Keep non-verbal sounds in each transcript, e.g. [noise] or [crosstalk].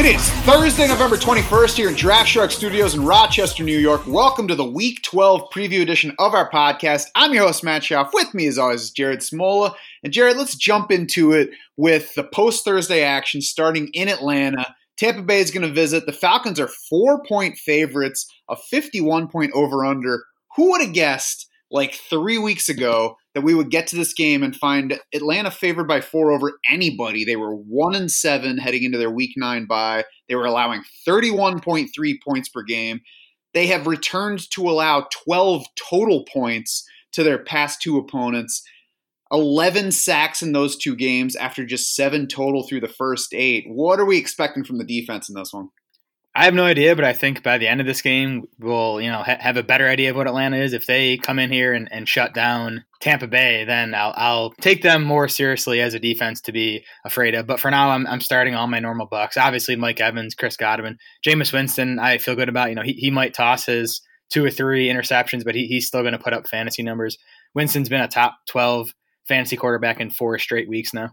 It is Thursday, November 21st here in Draft Shark Studios in Rochester, New York. Welcome to the Week 12 preview edition of our podcast. I'm your host, Matt Schauf. With me, as always, is Jared Smola. And Jared, let's jump into it with the post Thursday action starting in Atlanta. Tampa Bay is going to visit. The Falcons are four point favorites, a 51 point over under. Who would have guessed like three weeks ago that we would get to this game and find Atlanta favored by four over anybody? They were one and seven heading into their week nine bye. They were allowing 31.3 points per game. They have returned to allow 12 total points to their past two opponents. 11 sacks in those two games after just seven total through the first eight. What are we expecting from the defense in this one? I have no idea, but I think by the end of this game, we'll you know ha- have a better idea of what Atlanta is. If they come in here and, and shut down Tampa Bay, then I'll, I'll take them more seriously as a defense to be afraid of. But for now, I'm, I'm starting all my normal bucks. Obviously, Mike Evans, Chris Godwin, Jameis Winston. I feel good about. You know, he, he might toss his two or three interceptions, but he, he's still going to put up fantasy numbers. Winston's been a top 12 fantasy quarterback in four straight weeks now.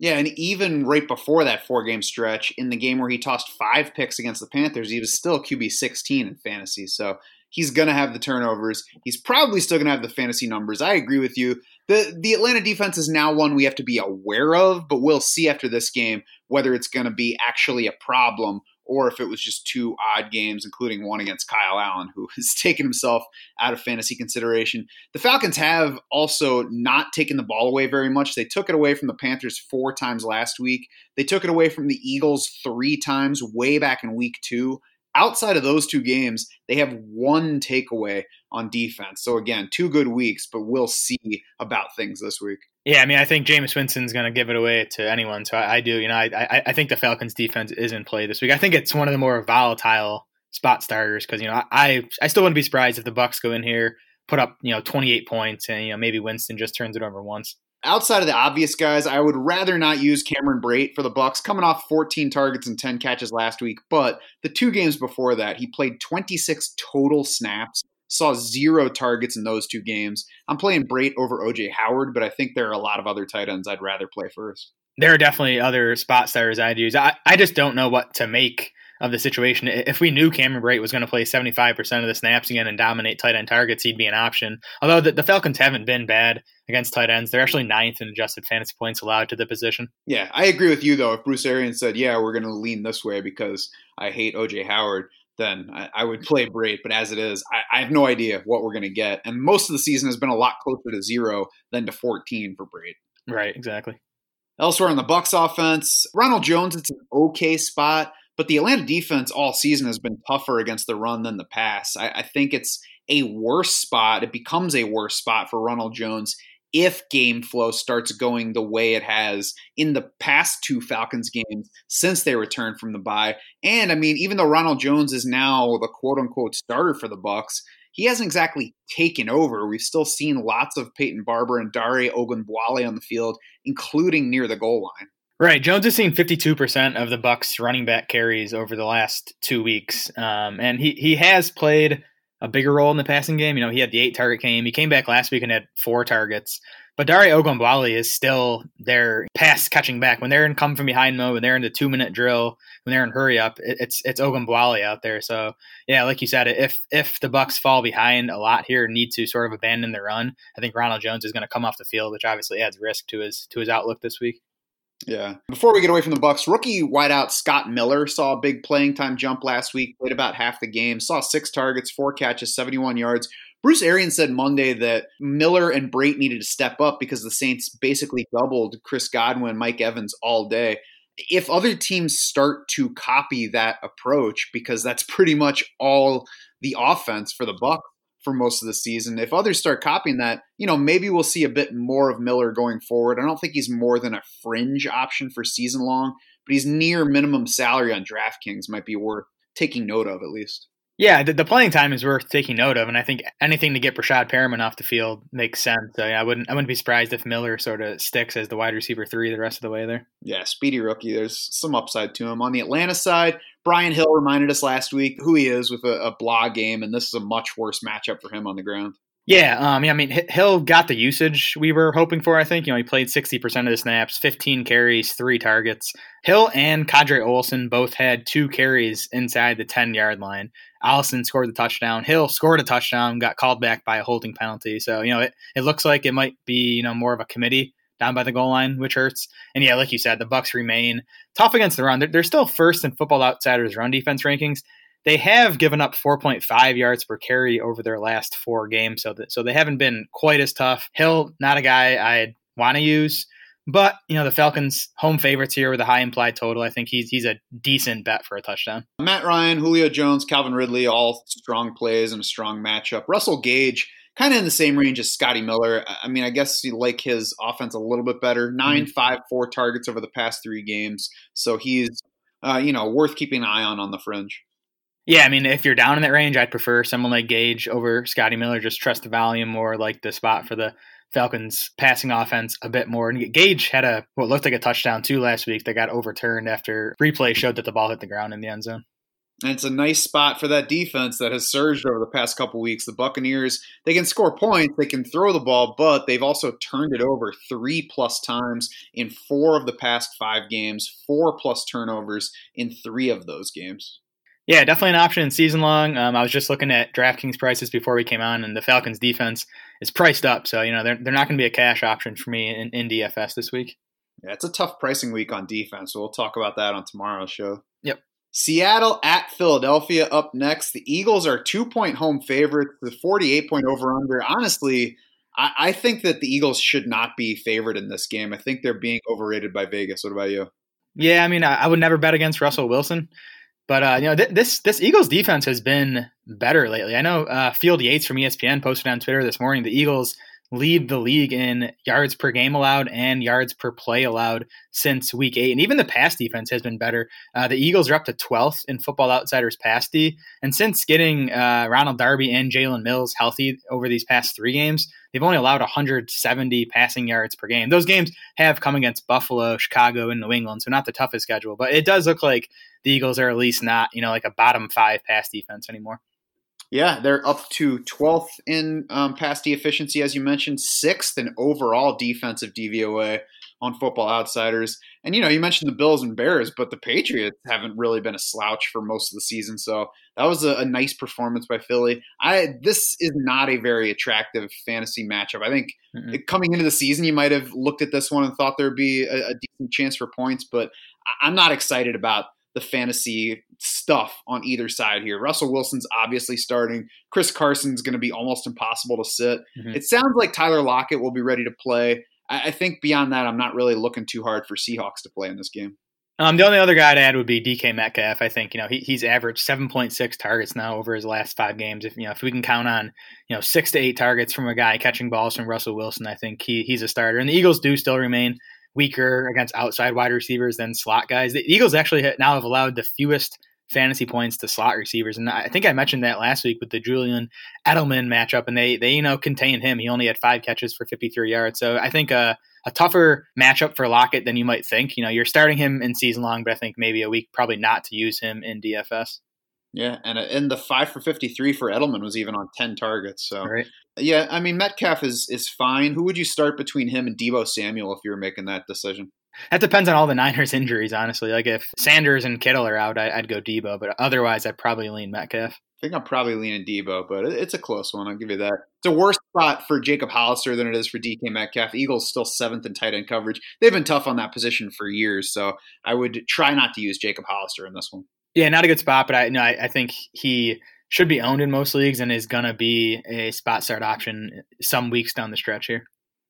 Yeah, and even right before that four game stretch, in the game where he tossed five picks against the Panthers, he was still QB 16 in fantasy. So he's going to have the turnovers. He's probably still going to have the fantasy numbers. I agree with you. The, the Atlanta defense is now one we have to be aware of, but we'll see after this game whether it's going to be actually a problem or if it was just two odd games, including one against Kyle Allen, who [laughs] has taken himself out of fantasy consideration. The Falcons have also not taken the ball away very much. They took it away from the Panthers four times last week. They took it away from the Eagles three times way back in week two. Outside of those two games, they have one takeaway on defense. So again, two good weeks, but we'll see about things this week. Yeah, I mean, I think Jameis Winston's going to give it away to anyone. So I, I do. You know, I, I, I think the Falcons' defense is in play this week. I think it's one of the more volatile spot starters because you know I I still wouldn't be surprised if the Bucks go in here, put up you know 28 points, and you know maybe Winston just turns it over once. Outside of the obvious guys, I would rather not use Cameron Brate for the Bucks, coming off 14 targets and 10 catches last week. But the two games before that, he played 26 total snaps saw zero targets in those two games. I'm playing Brate over OJ Howard, but I think there are a lot of other tight ends I'd rather play first. There are definitely other spot starters I'd use. I, I just don't know what to make of the situation. If we knew Cameron Brate was going to play 75% of the snaps again and dominate tight end targets, he'd be an option. Although the, the, Falcons haven't been bad against tight ends. They're actually ninth in adjusted fantasy points allowed to the position. Yeah, I agree with you, though. If Bruce Arians said, yeah, we're going to lean this way because I hate OJ Howard, then I, I, would play Brate. But as it is, I, I have no idea what we're going to get. And most of the season has been a lot closer to zero than to 14 for Brate. Right, exactly. Elsewhere on the Bucks offense, Ronald Jones, it's an okay spot, but the Atlanta defense all season has been tougher against the run than the pass. I, I think it's a worse spot. It becomes a worse spot for Ronald Jones if game flow starts going the way it has in the past two Falcons games since they returned from the bye. And I mean, even though Ronald Jones is now the quote unquote starter for the Bucks, he hasn't exactly taken over. We've still seen lots of Peyton Barber and Dare Ogunbowale on the field, including near the goal line. Right, Jones has seen 52% of the Bucks running back carries over the last two weeks, um, and he he has played a bigger role in the passing game. You know, he had the eight target game. He came back last week and had four targets. But Dare Ogunbowale is still their pass catching back. When they're in come from behind mode, when they're in the two minute drill, when they're in hurry up, it's it's Ogunbowale out there. So yeah, like you said, if if the Bucks fall behind a lot here, need to sort of abandon the run, I think Ronald Jones is going to come off the field, which obviously adds risk to his to his outlook this week. Yeah. Before we get away from the Bucks, rookie wideout Scott Miller saw a big playing time jump last week. Played about half the game. Saw six targets, four catches, 71 yards. Bruce Arians said Monday that Miller and Brate needed to step up because the Saints basically doubled Chris Godwin, Mike Evans all day. If other teams start to copy that approach, because that's pretty much all the offense for the Bucks, for most of the season. If others start copying that, you know, maybe we'll see a bit more of Miller going forward. I don't think he's more than a fringe option for season long, but he's near minimum salary on DraftKings might be worth taking note of at least. Yeah, the, the, playing time is worth taking note of, and I think anything to get Breshad Perriman off the field makes sense. Yeah, I wouldn't I wouldn't be surprised if Miller sort of sticks as the wide receiver three the rest of the way there. Yeah, speedy rookie. There's some upside to him. On the Atlanta side, Brian Hill reminded us last week who he is with a, a blog game, and this is a much worse matchup for him on the ground. Yeah, um, yeah. I mean, Hill got the usage we were hoping for. I think you know he played sixty percent of the snaps, fifteen carries, three targets. Hill and Qadree Ollison both had two carries inside the ten yard line. Ollison scored the touchdown. Hill scored a touchdown, got called back by a holding penalty. So you know it, it looks like it might be you know more of a committee down by the goal line, which hurts. And yeah, like you said, the Bucks remain tough against the run. They're, they're still first in Football Outsiders run defense rankings they have given up 4.5 yards per carry over their last four games, so that, so they haven't been quite as tough. Hill, not a guy I'd want to use, but you know the Falcons' home favorites here with a high implied total. I think he's he's a decent bet for a touchdown. Matt Ryan, Julio Jones, Calvin Ridley, all strong plays and a strong matchup. Russell Gage. Kind of in the same range as Scotty Miller. I mean, I guess you like his offense a little bit better. Nine, mm-hmm. five, four targets over the past three games. So he's, uh, you know, worth keeping an eye on on the fringe. Yeah, I mean, if you're down in that range, I'd prefer someone like Gage over Scotty Miller. Just trust the volume or like the spot for the Falcons passing offense a bit more. And Gage had a what looked like a touchdown too last week that got overturned after replay showed that the ball hit the ground in the end zone. And it's a nice spot for that defense that has surged over the past couple weeks. The Buccaneers, they can score points, they can throw the ball, but they've also turned it over three plus times in four of the past five games, four plus turnovers in three of those games. Yeah, definitely an option in season long. Um, I was just looking at DraftKings prices before we came on, and the Falcons defense is priced up. So, you know, they're, they're not going to be a cash option for me in, in DFS this week. Yeah, it's a tough pricing week on defense. So we'll talk about that on tomorrow's show. Yep. Seattle at Philadelphia up next. The Eagles are two point home favorites, the 48 point over under. Honestly, I, I think that the Eagles should not be favored in this game. I think they're being overrated by Vegas. What about you? Yeah, I mean, I, I would never bet against Russell Wilson. But uh, you know, th- this this Eagles defense has been better lately. I know uh, Field Yates from ESPN posted on Twitter this morning the Eagles lead the league in yards per game allowed and yards per play allowed since week eight. And even the pass defense has been better. Uh, the Eagles are up to 12th in Football Outsiders pass D. And since getting uh, Ronald Darby and Jalen Mills healthy over these past three games, they've only allowed 170 passing yards per game. Those games have come against Buffalo, Chicago, and New England, so not the toughest schedule. But it does look like the Eagles are at least not, you know, like a bottom five pass defense anymore. Yeah, they're up to 12th in um, pass D efficiency, as you mentioned, sixth in overall defensive DVOA on Football Outsiders. And you know, you mentioned the Bills and Bears, but the Patriots haven't really been a slouch for most of the season. So that was a, a nice performance by Philly. I this is not a very attractive fantasy matchup. I think mm-hmm. coming into the season, you might have looked at this one and thought there'd be a, a decent chance for points, but I'm not excited about the fantasy stuff on either side here. Russell Wilson's obviously starting. Chris Carson's going to be almost impossible to sit. Mm-hmm. It sounds like Tyler Lockett will be ready to play. I, I, think beyond that, I'm not really looking too hard for Seahawks to play in this game. Um, the only other guy to add would be DK Metcalf. I think you know he, he's averaged 7.6 targets now over his last five games. If you know if we can count on you know six to eight targets from a guy catching balls from Russell Wilson, I think he he's a starter. And the Eagles do still remain weaker against outside wide receivers than slot guys. The Eagles actually now have allowed the fewest fantasy points to slot receivers, and I think I mentioned that last week with the Julian Edelman matchup, and they they you know contained him. He only had five catches for 53 yards, so I think a a tougher matchup for Lockett than you might think. You know, you're starting him in season long, but I think maybe a week probably not to use him in DFS. Yeah, and in uh, the five for fifty three for Edelman was even on ten targets. So right. yeah, I mean Metcalf is is fine. Who would you start between him and Deebo Samuel if you were making that decision? That depends on all the [laughs] Niners injuries, honestly. Like if Sanders and Kittle are out, I, would go Deebo, but otherwise, I'd probably lean Metcalf. I think I'm probably leaning Deebo, but it's a close one. I'll give you that. It's a worse spot for Jacob Hollister than it is for DK Metcalf. Eagles still seventh in tight end coverage. They've been tough on that position for years, so I would try not to use Jacob Hollister in this one. Yeah, not a good spot, but I no, I, I think he should be owned in most leagues and is going to be a spot start option some weeks down the stretch here.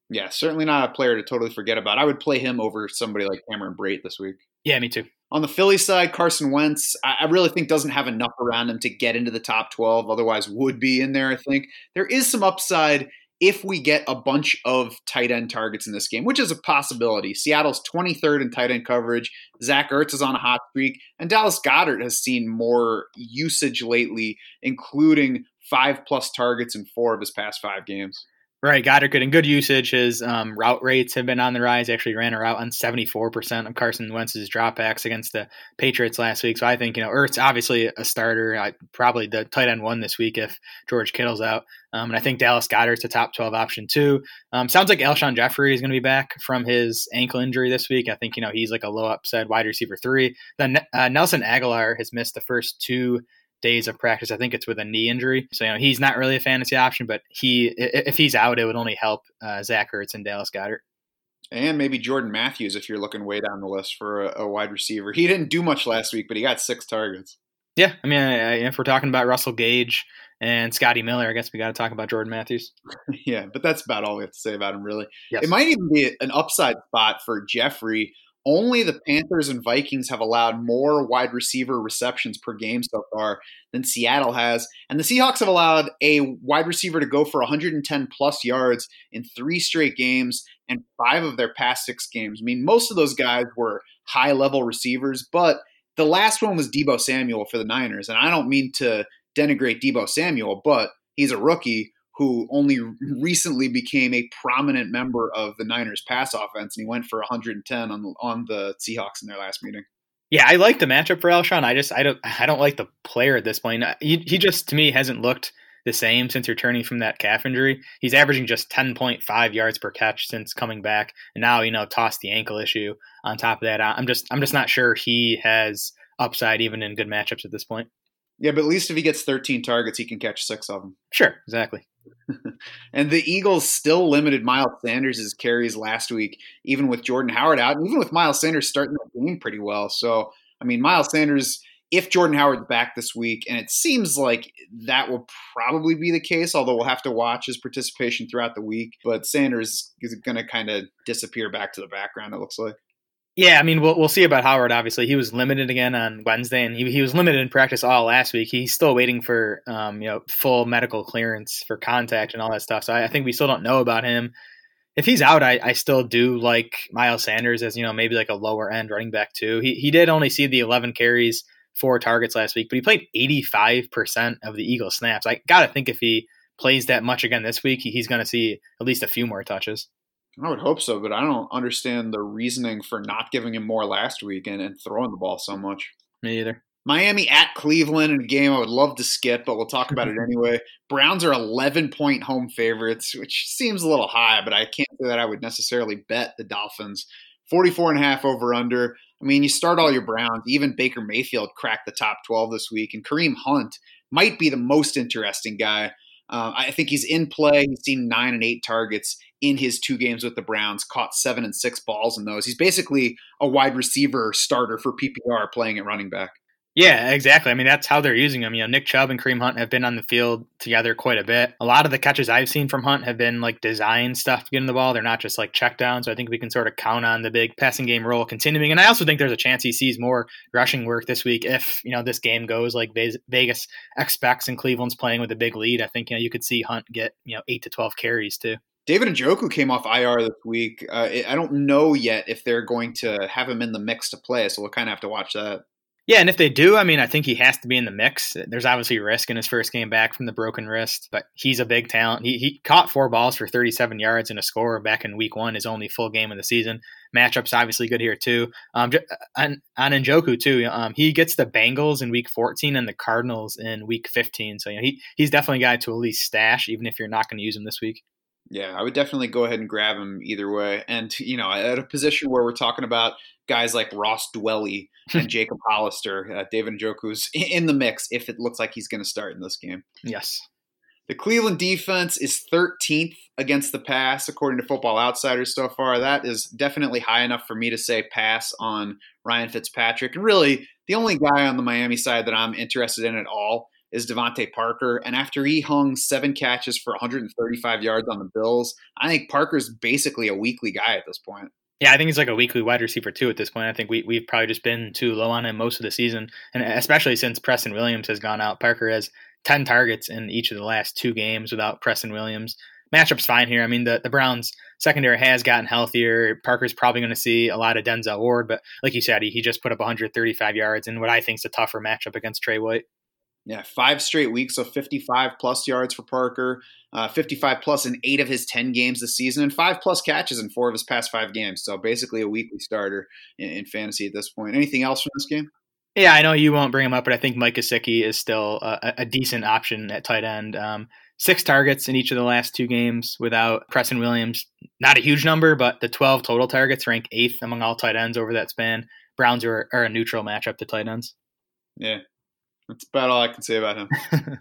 Yeah, certainly not a player to totally forget about. I would play him over somebody like Cameron Brate this week. Yeah, me too. On the Philly side, Carson Wentz, I really think doesn't have enough around him to get into the top 12, otherwise would be in there, I think. There is some upside if we get a bunch of tight end targets in this game, which is a possibility. Seattle's 23rd in tight end coverage. Zach Ertz is on a hot streak, and Dallas Goedert has seen more usage lately, including five plus targets in four of his past five games. Right, Goedert getting good usage. His um, route rates have been on the rise. He actually ran a route on 74% of Carson Wentz's dropbacks against the Patriots last week. So I think, you know, Ertz obviously a starter, I, probably the tight end one this week if George Kittle's out. Um, and I think Dallas Goedert's a top 12 option too. Um, sounds like Alshon Jeffery is going to be back from his ankle injury this week. I think, you know, he's like a low upside wide receiver three. Then uh, Nelson Agholor has missed the first two days of practice. I think it's with a knee injury, so you know he's not really a fantasy option. But he, if he's out, it would only help uh, Zach Ertz and Dallas Goedert. And maybe Jordan Matthews if you're looking way down the list for a, a wide receiver. He didn't do much last week, but he got six targets. Yeah, I mean, if we're talking about Russell Gage and Scotty Miller, I guess we got to talk about Jordan Matthews. [laughs] yeah, but that's about all we have to say about him, really. Yes. It might even be an upside spot for Jeffery only the Panthers and Vikings have allowed more wide receiver receptions per game so far than Seattle has. And the Seahawks have allowed a wide receiver to go for 110 plus yards in three straight games and five of their past six games. I mean, most of those guys were high level receivers, but the last one was Deebo Samuel for the Niners. And I don't mean to denigrate Deebo Samuel, but he's a rookie who only recently became a prominent member of the Niners pass offense, and he went for 110 on the, on the Seahawks in their last meeting. Yeah, I like the matchup for Alshon. I just I don't I don't like the player at this point. He he just to me hasn't looked the same since returning from that calf injury. He's averaging just 10.5 yards per catch since coming back, and now you know toss the ankle issue on top of that. I'm just I'm just not sure he has upside even in good matchups at this point. Yeah, but at least if he gets 13 targets, he can catch six of them. Sure, exactly. [laughs] and the Eagles still limited Miles Sanders' carries last week, even with Jordan Howard out, and even with Miles Sanders starting the game pretty well. So, I mean, Miles Sanders, if Jordan Howard's back this week, and it seems like that will probably be the case, although we'll have to watch his participation throughout the week. But Sanders is going to kind of disappear back to the background, it looks like. Yeah, I mean, we'll we'll see about Howard. Obviously, he was limited again on Wednesday, and he, he was limited in practice all last week. He's still waiting for um, you know full medical clearance for contact and all that stuff. So I, I think we still don't know about him. If he's out, I, I still do like Miles Sanders as you know maybe like a lower end running back too. He he did only see the 11 carries, four targets last week, but he played 85 percent of the Eagle snaps. I gotta think if he plays that much again this week, he's going to see at least a few more touches. I would hope so, but I don't understand the reasoning for not giving him more last week and, and throwing the ball so much. Me either. Miami at Cleveland in a game I would love to skip, but we'll talk about it [laughs] anyway. Browns are 11 point home favorites, which seems a little high, but I can't say that I would necessarily bet the Dolphins. 44 and a half over under. I mean, you start all your Browns. Even Baker Mayfield cracked the top 12 this week, and Kareem Hunt might be the most interesting guy. Uh, I think he's in play. He's seen nine and eight targets in his two games with the Browns, caught seven and six balls in those. He's basically a wide receiver starter for PPR playing at running back. Yeah, exactly. I mean, that's how they're using him. You know, Nick Chubb and Kareem Hunt have been on the field together quite a bit. A lot of the catches I've seen from Hunt have been like design stuff to get in the ball. They're not just like check down. So I think we can sort of count on the big passing game role continuing. And I also think there's a chance he sees more rushing work this week if, you know, this game goes like Vegas expects and Cleveland's playing with a big lead. I think, you know, you could see Hunt get, you know, eight to 12 carries too. David Njoku came off IR this week. Uh, I don't know yet if they're going to have him in the mix to play, so we'll kind of have to watch that. Yeah, and if they do, I mean, I think he has to be in the mix. There's obviously risk in his first game back from the broken wrist, but he's a big talent. He, he caught four balls for 37 yards and a score back in week one, his only full game of the season. Matchup's obviously good here, too. Um, on, on Njoku, too, um, he gets the Bengals in week 14 and the Cardinals in week 15. So, you know, he, he's definitely a guy to at least stash, even if you're not going to use him this week. Yeah, I would definitely go ahead and grab him either way. And, you know, at a position where we're talking about guys like Ross Dwelley and [laughs] Jacob Hollister, uh, David Njoku's in the mix if it looks like he's going to start in this game. Yes. The Cleveland defense is 13th against the pass, according to Football Outsiders so far. That is definitely high enough for me to say pass on Ryan Fitzpatrick. And really, the only guy on the Miami side that I'm interested in at all is DeVante Parker. And after he hung seven catches for 135 yards on the Bills, I think Parker's basically a weekly guy at this point. Yeah, I think he's like a weekly wide receiver too at this point. I think we we've probably just been too low on him most of the season, and especially since Preston Williams has gone out. Parker has ten targets in each of the last two games without Preston Williams. matchup's fine here. I mean, the, the Browns secondary has gotten healthier. Parker's probably going to see a lot of Denzel Ward, but like you said, he, he just put up 135 yards in what I think is a tougher matchup against Tre White. Yeah, five straight weeks of 55 plus yards for Parker, uh, 55 plus in eight of his 10 games this season, and five plus catches in four of his past five games. So basically a weekly starter in, in fantasy at this point. Anything else from this game? Yeah, I know you won't bring him up, but I think Mike Gesicki is still a, a decent option at tight end. Um, six targets in each of the last two games without Preston Williams. Not a huge number, but the 12 total targets rank eighth among all tight ends over that span. Browns are, are a neutral matchup to tight ends. Yeah, that's about all I can say about him. [laughs]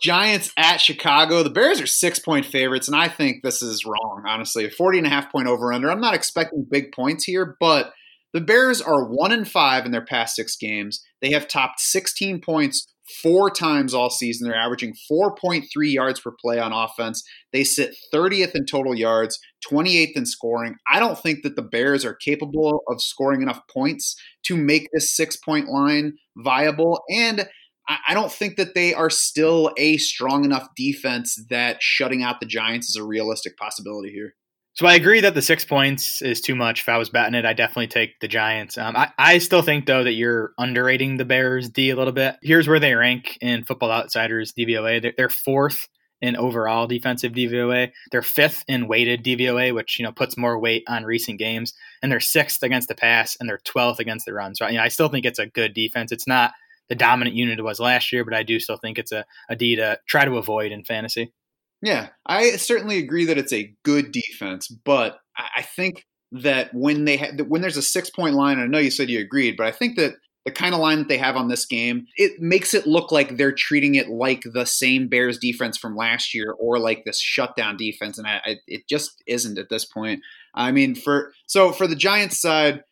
Giants at Chicago. The Bears are six point favorites, and I think this is wrong, honestly. A 40 and a half point over under. I'm not expecting big points here, but the Bears are one and five in their past six games. They have topped 16 points four times all season. They're averaging 4.3 yards per play on offense. They sit 30th in total yards, 28th in scoring. I don't think that the Bears are capable of scoring enough points to make this six point line viable. And I don't think that they are still a strong enough defense that shutting out the Giants is a realistic possibility here. So I agree that the six points is too much. If I was betting it, I definitely take the Giants. Um, I, I still think though that you're underrating the Bears D a little bit. Here's where they rank in Football Outsiders DVOA. They're, they're fourth in overall defensive DVOA. They're fifth in weighted DVOA, which you know puts more weight on recent games, and they're sixth against the pass, and they're twelfth against the run. So you know, I still think it's a good defense. It's not the dominant unit it was last year, but I do still think it's a, a D to try to avoid in fantasy. Yeah, I certainly agree that it's a good defense, but I think that when they ha- when there's a six point line, I know you said you agreed, but I think that the kind of line that they have on this game, it makes it look like they're treating it like the same Bears defense from last year or like this shutdown defense, and I, I, it just isn't at this point. I mean, for so for the Giants side,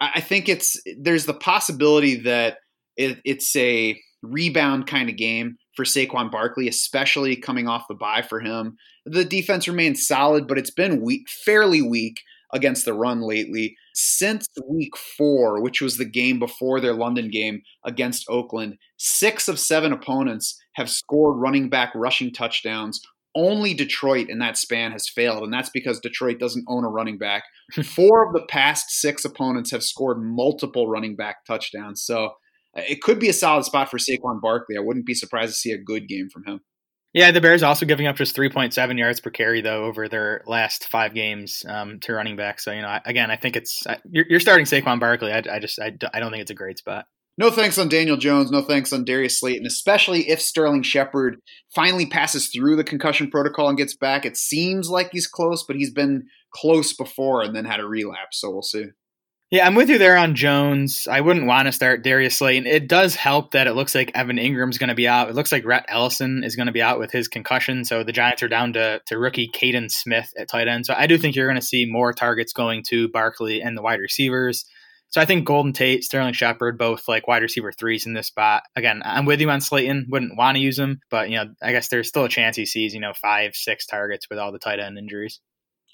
I think it's there's the possibility that it, it's a rebound kind of game for Saquon Barkley, especially coming off the bye for him. The defense remains solid, but it's been weak, fairly weak against the run lately. Since week four, which was the game before their London game against Oakland, six of seven opponents have scored running back rushing touchdowns. Only Detroit in that span has failed, and that's because Detroit doesn't own a running back. [laughs] Four of the past six opponents have scored multiple running back touchdowns. So it could be a solid spot for Saquon Barkley. I wouldn't be surprised to see a good game from him. Yeah, the Bears also giving up just 3.7 yards per carry though over their last five games um, to running back. So you know, again, I think it's you're, you're starting Saquon Barkley. I, I just I, I don't think it's a great spot. No thanks on Daniel Jones. No thanks on Darius Slayton, especially if Sterling Shepard finally passes through the concussion protocol and gets back. It seems like he's close, but he's been close before and then had a relapse. So we'll see. Yeah, I'm with you there on Jones. I wouldn't want to start Darius Slayton. It does help that it looks like Evan Engram's going to be out. It looks like Rhett Ellison is going to be out with his concussion. So the Giants are down to, to rookie Kaden Smith at tight end. So I do think you're going to see more targets going to Barkley and the wide receivers. So I think Golden Tate, Sterling Shepard, both like wide receiver threes in this spot. Again, I'm with you on Slayton. Wouldn't want to use him, but you know, I guess there's still a chance he sees you know five, six targets with all the tight end injuries.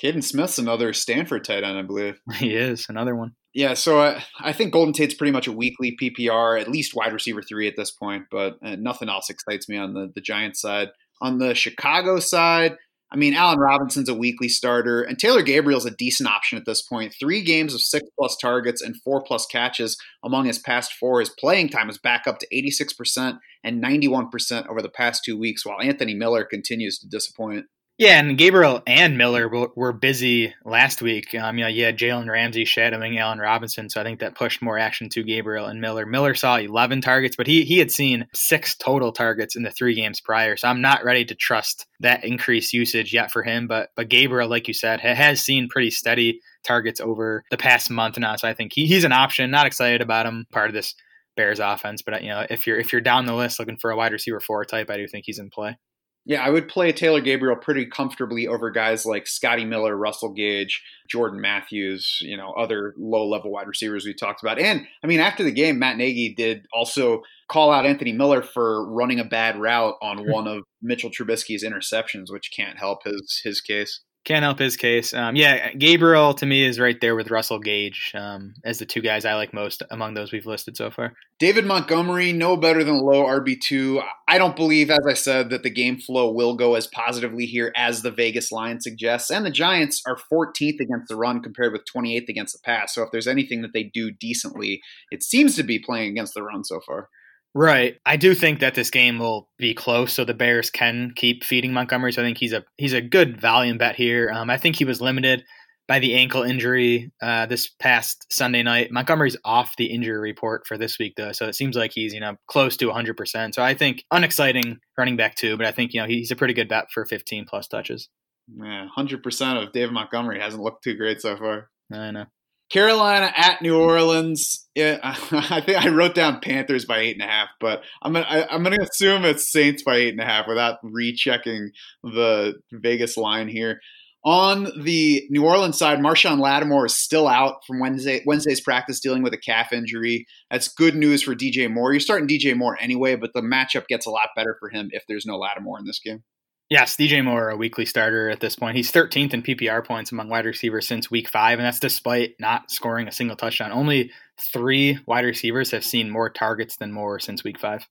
Kaden Smith's another Stanford tight end, I believe. [laughs] He is another one. Yeah, so I, I think Golden Tate's pretty much a weekly PPR, at least wide receiver three at this point, but uh, nothing else excites me on the, the Giants side. On the Chicago side, I mean, Allen Robinson's a weekly starter, and Taylor Gabriel's a decent option at this point. Three games of six plus targets and four plus catches among his past four. His playing time is back up to 86% and 91% over the past two weeks, while Anthony Miller continues to disappoint. Yeah, and Gabriel and Miller were busy last week. Um, you know, you had Jalen Ramsey shadowing Allen Robinson, so I think that pushed more action to Gabriel and Miller. Miller saw 11 targets, but he he had seen six total targets in the three games prior, so I'm not ready to trust that increased usage yet for him. But but Gabriel, like you said, has seen pretty steady targets over the past month now, so I think he, he's an option. Not excited about him, part of this Bears offense, but you know, if you're if you're down the list looking for a wide receiver four type, I do think he's in play. Yeah, I would play Taylor Gabriel pretty comfortably over guys like Scotty Miller, Russell Gage, Jordan Matthews, you know, other low level wide receivers we talked about. And I mean, after the game, Matt Nagy did also call out Anthony Miller for running a bad route on hmm. one of Mitchell Trubisky's interceptions, which can't help his his case. Can't help his case. Um, yeah, Gabriel to me is right there with Russell Gage um, as the two guys I like most among those we've listed so far. David Montgomery, no better than low RB2. I don't believe, as I said, that the game flow will go as positively here as the Vegas line suggests. And the Giants are 14th against the run compared with 28th against the pass. So if there's anything that they do decently, it seems to be playing against the run so far. Right. I do think that this game will be close, so the Bears can keep feeding Montgomery. So I think he's a he's a good volume bet here. Um, I think he was limited by the ankle injury uh, this past Sunday night. Montgomery's off the injury report for this week though, so it seems like he's you know close to 100. percent So I think unexciting running back too, but I think you know he's a pretty good bet for 15 plus touches. Yeah, 100 percent of David Montgomery hasn't looked too great so far. I know. Carolina at New Orleans. Yeah, [laughs] I think I wrote down Panthers by eight and a half, but I'm gonna I, I'm gonna assume it's Saints by eight and a half without rechecking the Vegas line here. On the New Orleans side, Marshon Lattimore is still out from Wednesday Wednesday's practice dealing with a calf injury. That's good news for DJ Moore. You're starting DJ Moore anyway, but the matchup gets a lot better for him if there's no Lattimore in this game. Yes, DJ Moore, a weekly starter at this point. He's 13th in PPR points among wide receivers since week five, and that's despite not scoring a single touchdown. Only three wide receivers have seen more targets than Moore since week five.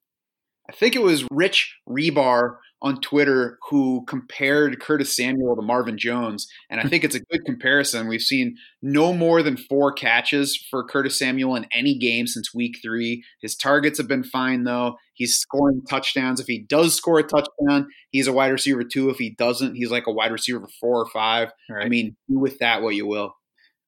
I think it was Rich Hribar on Twitter who compared Curtis Samuel to Marvin Jones. And I [laughs] think it's a good comparison. We've seen no more than four catches for Curtis Samuel in any game since week three. His targets have been fine, though. He's scoring touchdowns. If he does score a touchdown, he's a wide receiver two. If he doesn't, he's like a wide receiver four or five. Right. I mean, do with that what you will.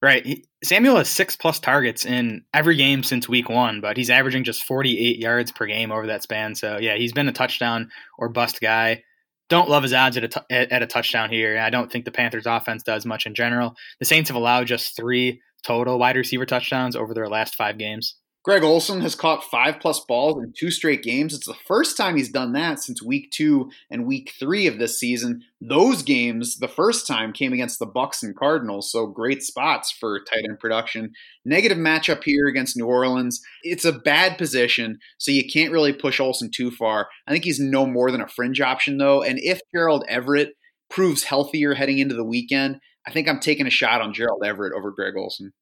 Right. Samuel has six plus targets in every game since week one, but he's averaging just 48 yards per game over that span. So, yeah, he's been a touchdown or bust guy. Don't love his odds at a, t- at a touchdown here. I don't think the Panthers offense does much in general. The Saints have allowed just three total wide receiver touchdowns over their last five games. Greg Olsen has caught five plus balls in two straight games. It's the first time he's done that since week two and week three of this season. Those games, the first time, came against the Bucks and Cardinals, so great spots for tight end production. Negative matchup here against New Orleans. It's a bad position, so you can't really push Olsen too far. I think he's no more than a fringe option, though. And if Gerald Everett proves healthier heading into the weekend, I think I'm taking a shot on Gerald Everett over Greg Olsen.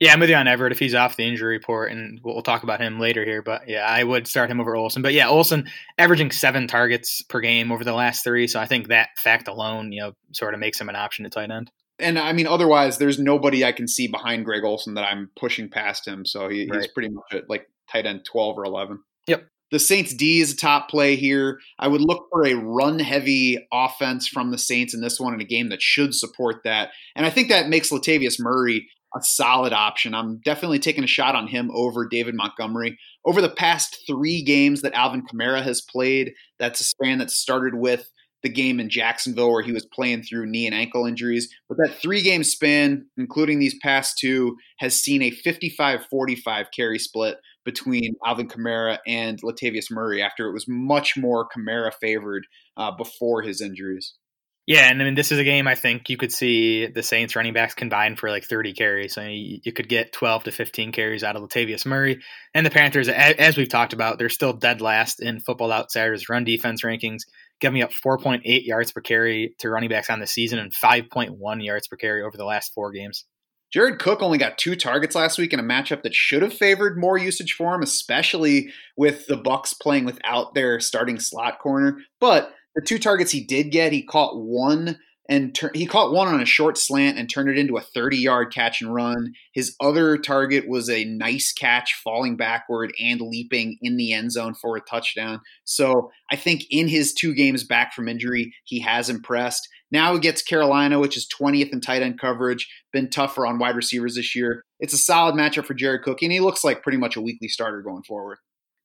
Yeah, I'm with you on Everett if he's off the injury report, and we'll, talk about him later here. But yeah, I would start him over Olsen. But yeah, Olsen averaging seven targets per game over the last three, so I think that fact alone, you know, sort of makes him an option at tight end. And I mean, otherwise, there's nobody I can see behind Greg Olsen that I'm pushing past him. So he, right. he's pretty much at like tight end 12 or 11. Yep. The Saints D is a top play here. I would look for a run heavy offense from the Saints in this one in a game that should support that. And I think that makes Latavius Murray a solid option. I'm definitely taking a shot on him over David Montgomery. Over the past three games that Alvin Kamara has played, that's a span that started with the game in Jacksonville where he was playing through knee and ankle injuries. But that three game span, including these past two, has seen a 55 45 carry split between Alvin Kamara and Latavius Murray after it was much more Kamara favored uh, before his injuries. Yeah, and I mean, this is a game I think you could see the Saints running backs combined for like 30 carries. So you, could get 12 to 15 carries out of Latavius Murray. And the Panthers, as we've talked about, they're still dead last in Football Outsiders run defense rankings, giving up 4.8 yards per carry to running backs on the season and 5.1 yards per carry over the last four games. Jared Cook only got two targets last week in a matchup that should have favored more usage for him, especially with the Bucks playing without their starting slot corner. But the two targets he did get, he caught one and tur- he caught one on a short slant and turned it into a 30 yard catch and run. His other target was a nice catch falling backward and leaping in the end zone for a touchdown. So I think in his two games back from injury, he has impressed. Now he gets Carolina, which is 20th in tight end coverage, been tougher on wide receivers this year. It's a solid matchup for Jared Cook, and he looks like pretty much a weekly starter going forward.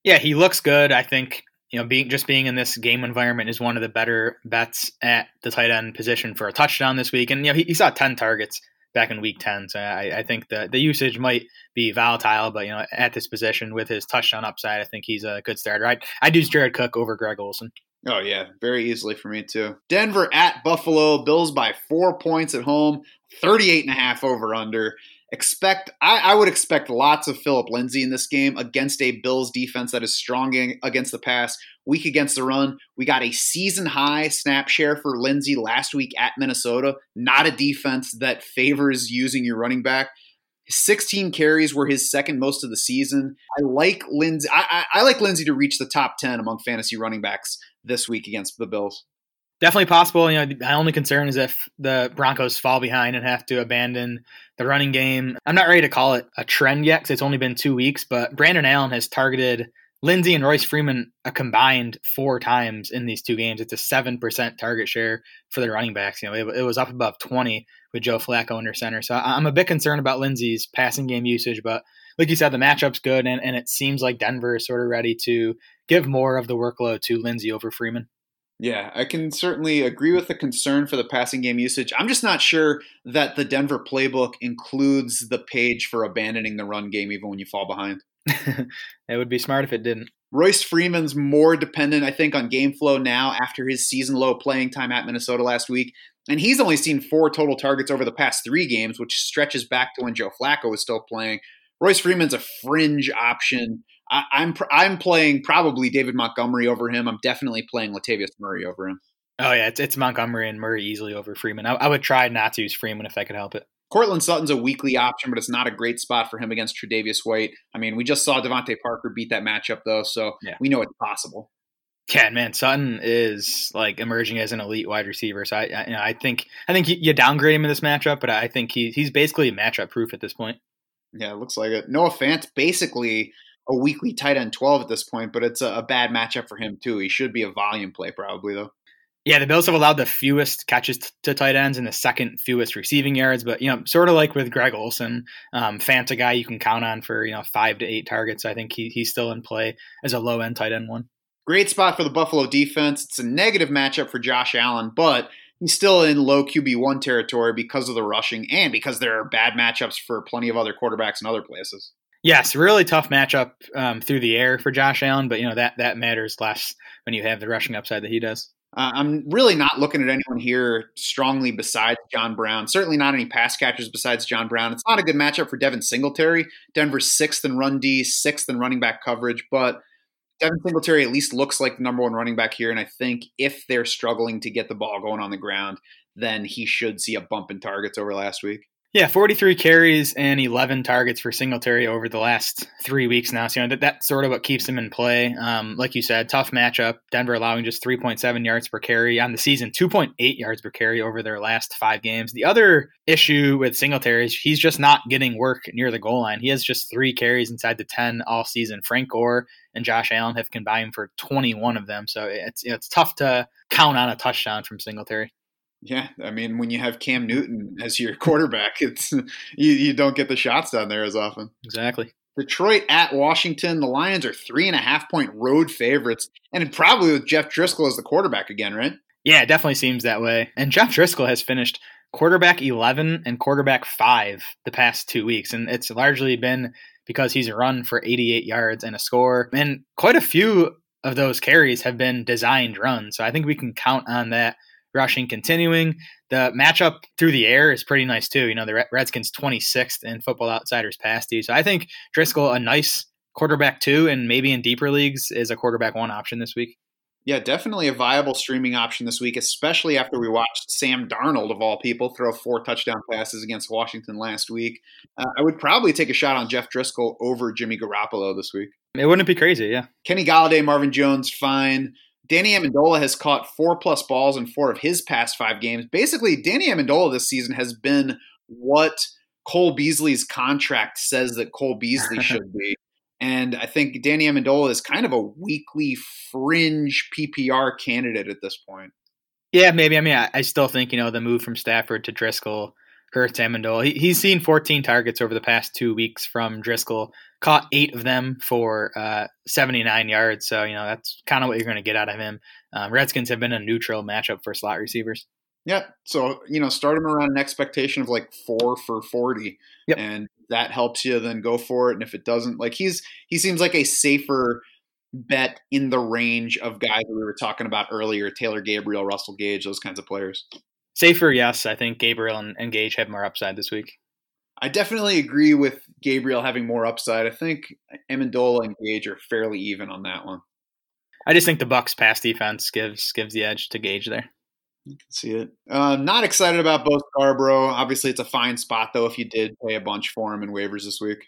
Yeah, he looks good. I think you know, being just being in this game environment is one of the better bets at the tight end position for a touchdown this week. And you know, he, he saw ten targets back in week ten, so I, I think the the usage might be volatile, but you know, at this position with his touchdown upside, I think he's a good starter. I I do Jared Cook over Greg Olsen. Oh yeah, very easily for me too. Denver at Buffalo, Bills by four points at home, 38 and a half over under expect I, I, would expect lots of Phillip Lindsay in this game against a Bills defense that is strong against the pass, weak against the run. We got a season high snap share for Lindsay last week at Minnesota, not a defense that favors using your running back. 16 carries were his second most of the season. I like Lindsay. I, I, I like Lindsay to reach the top 10 among fantasy running backs this week against the Bills definitely possible. You know, my only concern is if the Broncos fall behind and have to abandon the running game. I'm not ready to call it a trend yet because it's only been two weeks, but Brandon Allen has targeted Lindsay and Royce Freeman a combined four times in these two games. It's a 7% target share for the running backs. You know, it, it was up above 20 with Joe Flacco under center. So I'm a bit concerned about Lindsay's passing game usage, but like you said, the matchup's good, and, and it seems like Denver is sort of ready to give more of the workload to Lindsay over Freeman. Yeah, I can certainly agree with the concern for the passing game usage. I'm just not sure that the Denver playbook includes the page for abandoning the run game even when you fall behind. [laughs] it would be smart if it didn't. Royce Freeman's more dependent, I think, on game flow now after his season low playing time at Minnesota last week. And he's only seen four total targets over the past three games, which stretches back to when Joe Flacco was still playing. Royce Freeman's a fringe option I, am I'm, I'm playing probably David Montgomery over him. I'm definitely playing Latavius Murray over him. Oh yeah, it's, it's Montgomery and Murray easily over Freeman. I, I, would try not to use Freeman if I could help it. Courtland Sutton's a weekly option, but it's not a great spot for him against Tre'Davious White. I mean, we just saw DeVante Parker beat that matchup though, so yeah. we know it's possible. Yeah, man, Sutton is like emerging as an elite wide receiver. So I, I, you know, I think I think you downgrade him in this matchup, but I think he, he's basically matchup proof at this point. Yeah, it looks like it. Noah Fant basically a weekly tight end 12 at this point, but it's a, a, bad matchup for him too. He should be a volume play probably though. Yeah, the Bills have allowed the fewest catches to tight ends and the second fewest receiving yards, but you know, sort of like with Greg Olsen, um, Fant's a guy you can count on for you know five to eight targets. I think he, he's still in play as a low end tight end one. Great spot for the Buffalo defense. It's a negative matchup for Josh Allen, but he's still in low QB one territory because of the rushing and because there are bad matchups for plenty of other quarterbacks in other places. Yes, really tough matchup um, through the air for Josh Allen, but you know that that matters less when you have the rushing upside that he does. Uh, I'm really not looking at anyone here strongly besides John Brown. Certainly not any pass catchers besides John Brown. It's not a good matchup for Devin Singletary. Denver's sixth in run D, sixth in running back coverage, but Devin Singletary at least looks like the number one running back here. And I think if they're struggling to get the ball going on the ground, then he should see a bump in targets over last week. Yeah, 43 carries and 11 targets for Singletary over the last three weeks now. So, you know, that, that's sort of what keeps him in play. Um, like you said, tough matchup. Denver allowing just 3.7 yards per carry on the season, 2.8 yards per carry over their last five games. The other issue with Singletary is he's just not getting work near the goal line. He has just three carries inside the 10 all season. Frank Gore and Josh Allen have combined for 21 of them. So it's, it's tough to count on a touchdown from Singletary. Yeah, I mean, when you have Cam Newton as your [laughs] quarterback, it's you, you don't get the shots down there as often. Exactly. Detroit at Washington. The Lions are three and a half point road favorites, and probably with Jeff Driskel as the quarterback again, right? Yeah, it definitely seems that way. And Jeff Driskel has finished quarterback 11 and quarterback 5 the past two weeks. And it's largely been because he's run for 88 yards and a score. And quite a few of those carries have been designed runs. So I think we can count on that rushing continuing. The matchup through the air is pretty nice too. You know, the Redskins 26th in Football Outsiders pass D. So I think Driskel, a nice quarterback two, and maybe in deeper leagues is a quarterback one option this week. Yeah, definitely a viable streaming option this week, especially after we watched Sam Darnold, of all people, throw four touchdown passes against Washington last week. Uh, I would probably take a shot on Jeff Driskel over Jimmy Garoppolo this week. It wouldn't be crazy, yeah. Kenny Golladay, Marvin Jones, fine. Danny Amendola has caught four plus balls in four of his past five games. Basically, Danny Amendola this season has been what Cole Beasley's contract says that Cole Beasley [laughs] should be. And I think Danny Amendola is kind of a weekly fringe PPR candidate at this point. Yeah, maybe. I mean, I, I still think, you know, the move from Stafford to Driskel hurts Amendola. He, he's seen 14 targets over the past two weeks from Driskel, caught eight of them for uh, 79 yards. So, you know, that's kind of what you're going to get out of him. Um, Redskins have been a neutral matchup for slot receivers. Yeah. So, you know, start him around an expectation of like four for 40. Yep. And that helps you then go for it. And if it doesn't, like he's, he seems like a safer bet in the range of guys that we were talking about earlier Taylor Gabriel, Russell Gage, those kinds of players. Safer, yes. I think Gabriel and, and Gage have more upside this week. I definitely agree with Gabriel having more upside. I think Amendola and Gage are fairly even on that one. I just think the Bucks pass defense gives gives the edge to Gage there. You can see it. Uh, not excited about Bo Scarborough. Obviously, it's a fine spot though. If you did pay a bunch for him in waivers this week,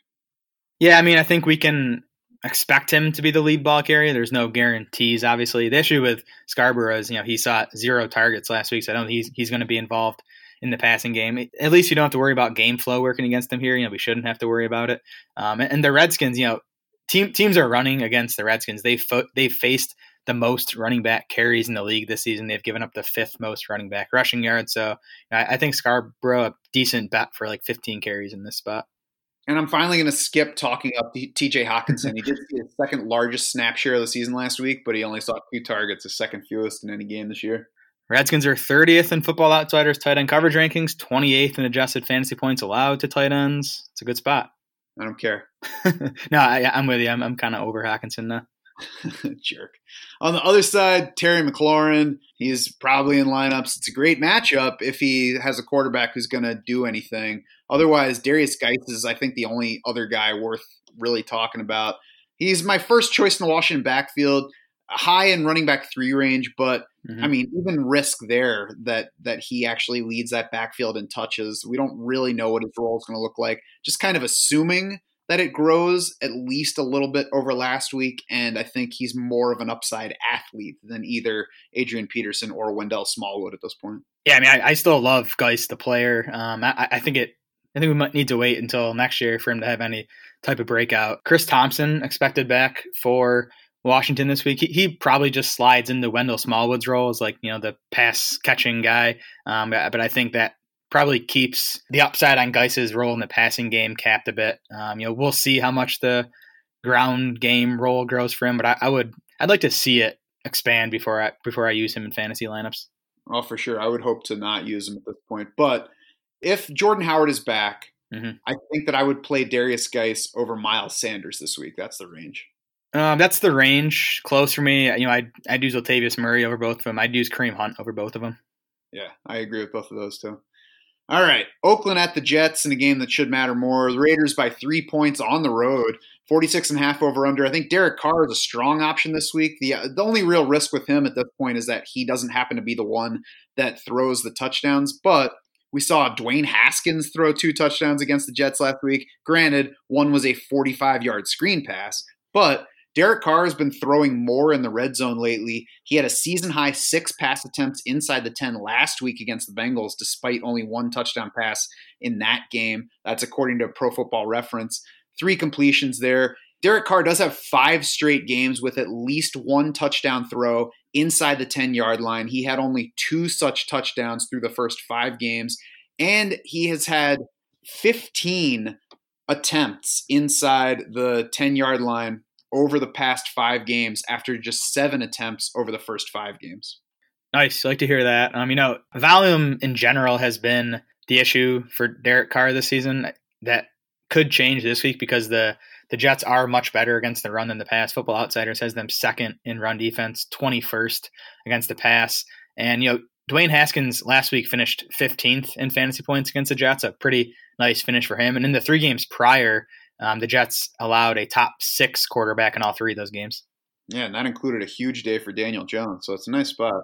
Yeah, I mean, I think we can expect him to be the lead ball carrier. There's no guarantees, obviously. The issue with Scarborough is, you know, he saw zero targets last week, so I don't think he's, he's going to be involved in the passing game. At least you don't have to worry about game flow working against him here. You know, we shouldn't have to worry about it. Um, and, and the Redskins, you know, team teams are running against the Redskins. They fo- they faced the most running back carries in the league this season. They've given up the fifth most running back rushing yards. So I, I think Scarborough a decent bet for like 15 carries in this spot. And I'm finally going to skip talking up T.J. Hockenson. He did [laughs] see his second largest snap share of the season last week, but he only saw two targets, the second fewest in any game this year. Redskins are 30th in Football Outsiders tight end coverage rankings, 28th in adjusted fantasy points allowed to tight ends. It's a good spot. I don't care. [laughs] no, I, I'm with you. I'm, I'm kind of over Hockenson now. [laughs] Jerk. On the other side, Terry McLaurin. He's probably in lineups. It's a great matchup if he has a quarterback who's going to do anything. Otherwise, Derrius Guice is, I think, the only other guy worth really talking about. He's my first choice in the Washington backfield, high in running back three range, but Mhm. I mean, even risk there that that he actually leads that backfield in touches. We don't really know what his role is going to look like. Just kind of assuming that it grows at least a little bit over last week, and I think he's more of an upside athlete than either Adrian Peterson or Wendell Smallwood at this point. Yeah, I mean, I, I still love Geist, the player. Um, I, I think it. I think we might need to wait until next year for him to have any type of breakout. Chris Thompson expected back for Washington this week. He, he probably just slides into Wendell Smallwood's role as like you know the pass catching guy. Um, but, I think that probably keeps the upside on Guice's role in the passing game capped a bit. Um, you know, we'll see how much the ground game role grows for him, but I, I would I'd like to see it expand before I before I use him in fantasy lineups. Oh, for sure. I would hope to not use him at this point. But if Jordan Howard is back, Mhm. I think that I would play Derrius Guice over Miles Sanders this week. That's the range. Um, that's the range close for me. You know, I'd, I'd use Latavius Murray over both of them. I'd use Kareem Hunt over both of them. Yeah, I agree with both of those too. All right, Oakland at the Jets in a game that should matter more. The Raiders by three points on the road, 46 and a half over under. I think Derek Carr is a strong option this week. The, the only real risk with him at this point is that he doesn't happen to be the one that throws the touchdowns, but we saw Dwayne Haskins throw two touchdowns against the Jets last week. Granted, one was a 45 yard screen pass, but Derek Carr has been throwing more in the red zone lately. He had a season high six pass attempts inside the 10 last week against the Bengals, despite only one touchdown pass in that game. That's according to Pro Football Reference. Three completions there. Derek Carr does have five straight games with at least one touchdown throw inside the 10 yard line. He had only two such touchdowns through the first five games, and he has had 15 attempts inside the 10 yard line over the past five games after just seven attempts over the first five games. Nice. I like to hear that. Um, you know, volume in general has been the issue for Derek Carr this season. That could change this week because the the Jets are much better against the run than the pass. Football Outsiders has them second in run defense, 21st against the pass. And, you know, Dwayne Haskins last week finished 15th in fantasy points against the Jets, a pretty nice finish for him. And in the three games prior, um, the Jets allowed a top six quarterback in all three of those games. Yeah, and that included a huge day for Daniel Jones, so it's a nice spot.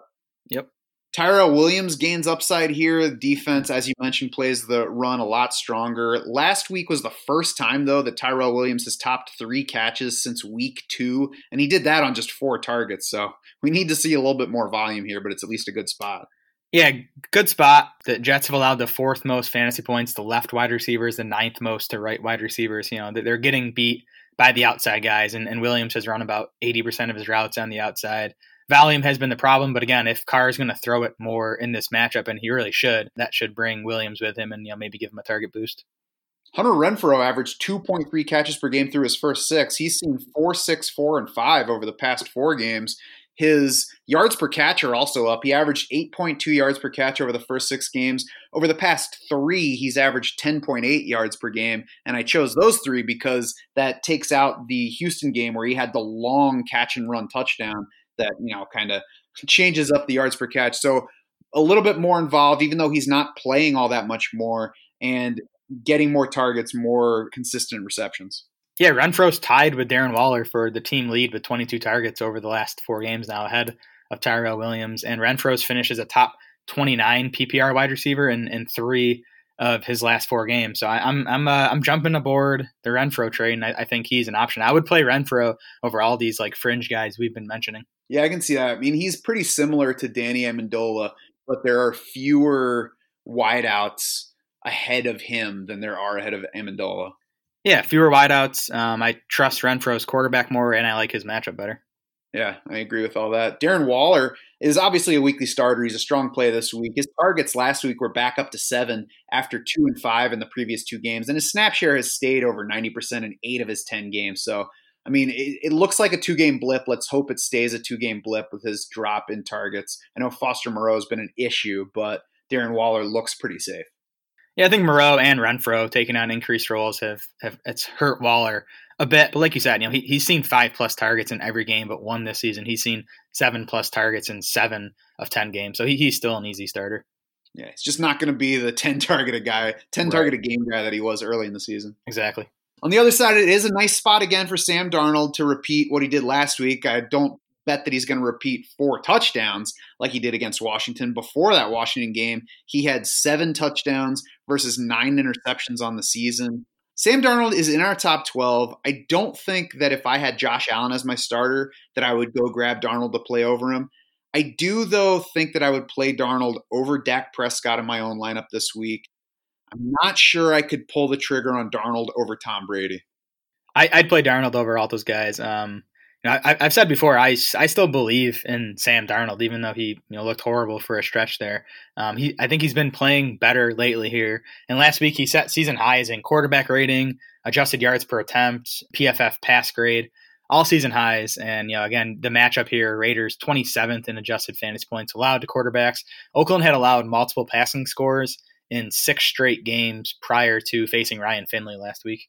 Yep. Tyrell Williams gains upside here. Defense, as you mentioned, plays the run a lot stronger. Last week was the first time, though, that Tyrell Williams has topped three catches since week two, and he did that on just four targets. So we need to see a little bit more volume here, but it's at least a good spot. Yeah, good spot. The Jets have allowed the fourth most fantasy points to left wide receivers, the ninth most to right wide receivers. You know, they're getting beat by the outside guys, and, and Williams has run about 80% of his routes on the outside. Volume has been the problem, but again, if Carr is going to throw it more in this matchup, and he really should, that should bring Williams with him and you know maybe give him a target boost. Hunter Renfrow averaged 2.3 catches per game through his first six. He's seen four, six, four, and five over the past four games. His yards per catch are also up. He averaged 8.2 yards per catch over the first six games. Over the past three, he's averaged 10.8 yards per game. And I chose those three because that takes out the Houston game where he had the long catch and run touchdown that, you know, kind of changes up the yards per catch. So a little bit more involved, even though he's not playing all that much more. And getting more targets, more consistent receptions. Yeah, Renfrow's tied with Darren Waller for the team lead with 22 targets over the last four games now, ahead of Tyrell Williams. And Renfrow's finishes a top 29 PPR wide receiver in, in three of his last four games. So I, am I'm uh, I'm jumping aboard the Renfrow trade, and I, I, think he's an option. I would play Renfrow over all these like fringe guys we've been mentioning. Yeah, I can see that. I mean, he's pretty similar to Danny Amendola, but there are fewer wideouts ahead of him than there are ahead of Amendola. Yeah, fewer wideouts. Um, I trust Renfrow's quarterback more, and I like his matchup better. Yeah, I agree with all that. Darren Waller is obviously a weekly starter. He's a strong play this week. His targets last week were back up to seven after two and five in the previous two games, and his snap share has stayed over 90% in eight of his 10 games. So, I mean, it, it looks like a two game blip. Let's hope it stays a two game blip with his drop in targets. I know Foster Moreau has been an issue, but Darren Waller looks pretty safe. Yeah, I think Moreau and Renfrow taking on increased roles have, have it's hurt Waller a bit. But like you said, you know, he, he's seen five plus targets in every game but one this season. He's seen seven plus targets in seven of ten games. So he, he's still an easy starter. Yeah, it's just not going to be the [laughs] ten targeted guy, ten right. targeted game guy that he was early in the season. Exactly. On the other side, it is a nice spot again for Sam Darnold to repeat what he did last week. I don't bet that he's going to repeat four touchdowns like he did against Washington. Before that Washington game, he had seven touchdowns versus nine interceptions on the season. Sam Darnold is in our top 12. I don't think that if I had Josh Allen as my starter, that I would go grab Darnold to play over him. I do, though, think that I would play Darnold over Dak Prescott in my own lineup this week. I'm not sure I could pull the trigger on Darnold over Tom Brady. I, would play Darnold over all those guys. Um, you know, I, have said before, I, I still believe in Sam Darnold, even though he you know looked horrible for a stretch there. Um, he I think he's been playing better lately here. And last week he set season highs in quarterback rating, adjusted yards per attempt, PFF pass grade, all season highs. And you know, again, the matchup here: Raiders 27th in adjusted fantasy points allowed to quarterbacks. Oakland had allowed multiple passing scores in six straight games prior to facing Ryan Finley last week.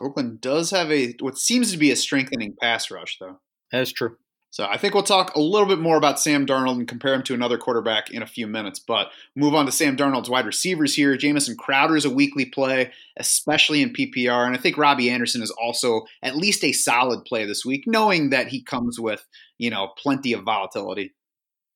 Oakland does have a what seems to be a strengthening pass rush, though. That's true. So I think we'll talk a little bit more about Sam Darnold and compare him to another quarterback in a few minutes. But move on to Sam Darnold's wide receivers here. Jamison Crowder is a weekly play, especially in PPR, and I think Robbie Anderson is also at least a solid play this week, knowing that he comes with you know plenty of volatility.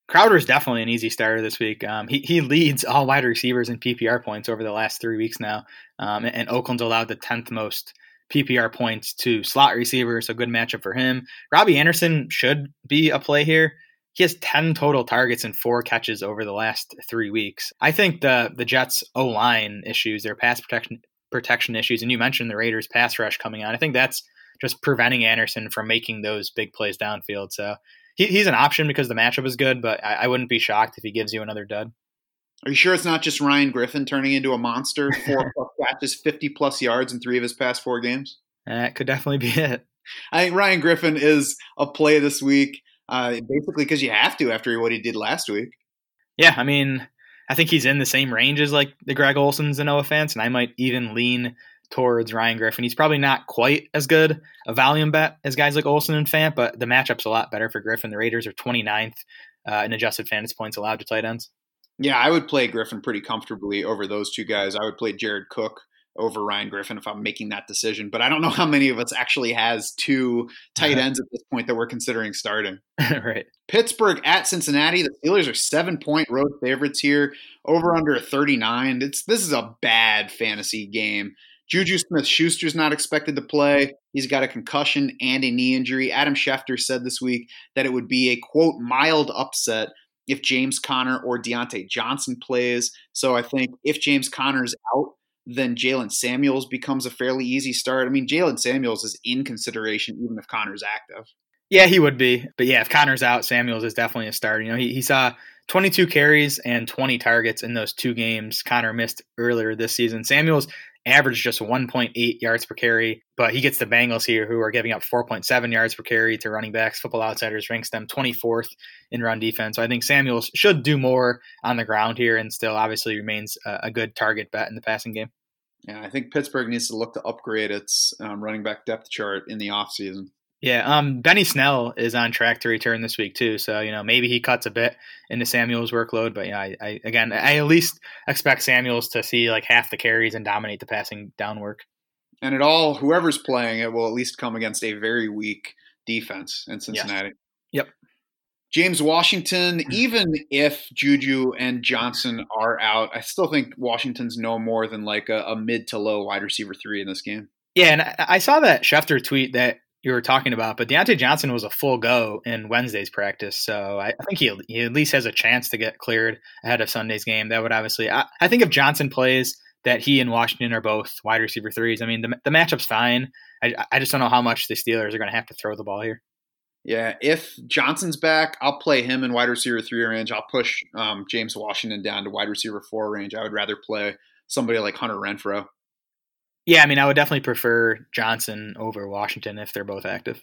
Crowder is definitely an easy starter this week. Um, he, he leads all wide receivers in PPR points over the last three weeks now, um, and Oakland's allowed the tenth most PPR points to slot receivers, so good matchup for him. Robbie Anderson should be a play here. He has 10 total targets and four catches over the last three weeks. I think the the Jets O line issues, their pass protection protection issues, and you mentioned the Raiders pass rush coming on. I think that's just preventing Anderson from making those big plays downfield. So he, he's an option because the matchup is good, but I, I wouldn't be shocked if he gives you another dud. Are you sure it's not just Ryan Griffin turning into a monster? [laughs] Four plus catches, fifty plus yards in three of his past four games. That could definitely be it. I think Ryan Griffin is a play this week, uh, basically because you have to after what he did last week. Yeah, I mean, I think he's in the same range as like the Greg Olsens and Noah Fant, and I might even lean towards Ryan Griffin. He's probably not quite as good a volume bet as guys like Olsen and Fant, but the matchup's a lot better for Griffin. The Raiders are 29th uh, in adjusted fantasy points allowed to tight ends. Yeah, I would play Griffin pretty comfortably over those two guys. I would play Jared Cook over Ryan Griffin if I'm making that decision. But I don't know how many of us actually has two tight [laughs] ends at this point that we're considering starting. [laughs] right. Pittsburgh at Cincinnati. The Steelers are seven point road favorites here, over under 39. It's this is a bad fantasy game. Juju Smith Schuster's not expected to play. He's got a concussion and a knee injury. Adam Schefter said this week that it would be a quote mild upset if James Conner or Diontae Johnson plays. So I think if James Conner's out, then Jaylen Samuels becomes a fairly easy start. I mean, Jaylen Samuels is in consideration even if Conner's active. Yeah, he would be. But yeah, if Conner's out, Samuels is definitely a start. You know, he, he saw 22 carries and 20 targets in those two games Conner missed earlier this season. Samuels averaged just 1.8 yards per carry, but he gets the Bengals here, who are giving up 4.7 yards per carry to running backs. Football Outsiders ranks them 24th in run defense. So I think Samuels should do more on the ground here and still obviously remains a, a good target bet in the passing game. Yeah, I think Pittsburgh needs to look to upgrade its um, running back depth chart in the offseason. Yeah, um, Benny Snell is on track to return this week too, so you know maybe he cuts a bit into Samuel's workload. But yeah, I, I again, I at least expect Samuel's to see like half the carries and dominate the passing down work. And it all, whoever's playing it will at least come against a very weak defense in Cincinnati. Yes. Yep. James Washington, even if Juju and Johnson are out, I still think Washington's no more than like a, a mid to low wide receiver three in this game. Yeah, and I, I saw that Schefter tweet that you were talking about, but Diontae Johnson was a full go in Wednesday's practice, so I, I think he, he at least has a chance to get cleared ahead of Sunday's game. That would obviously, I, I think if Johnson plays, that he and Washington are both wide receiver threes. I mean, the, the matchup's fine. I, I just don't know how much the Steelers are going to have to throw the ball here. Yeah, if Johnson's back, I'll play him in wide receiver three range. I'll push um, James Washington down to wide receiver four range. I would rather play somebody like Hunter Renfrow. Yeah, I mean, I would definitely prefer Johnson over Washington if they're both active.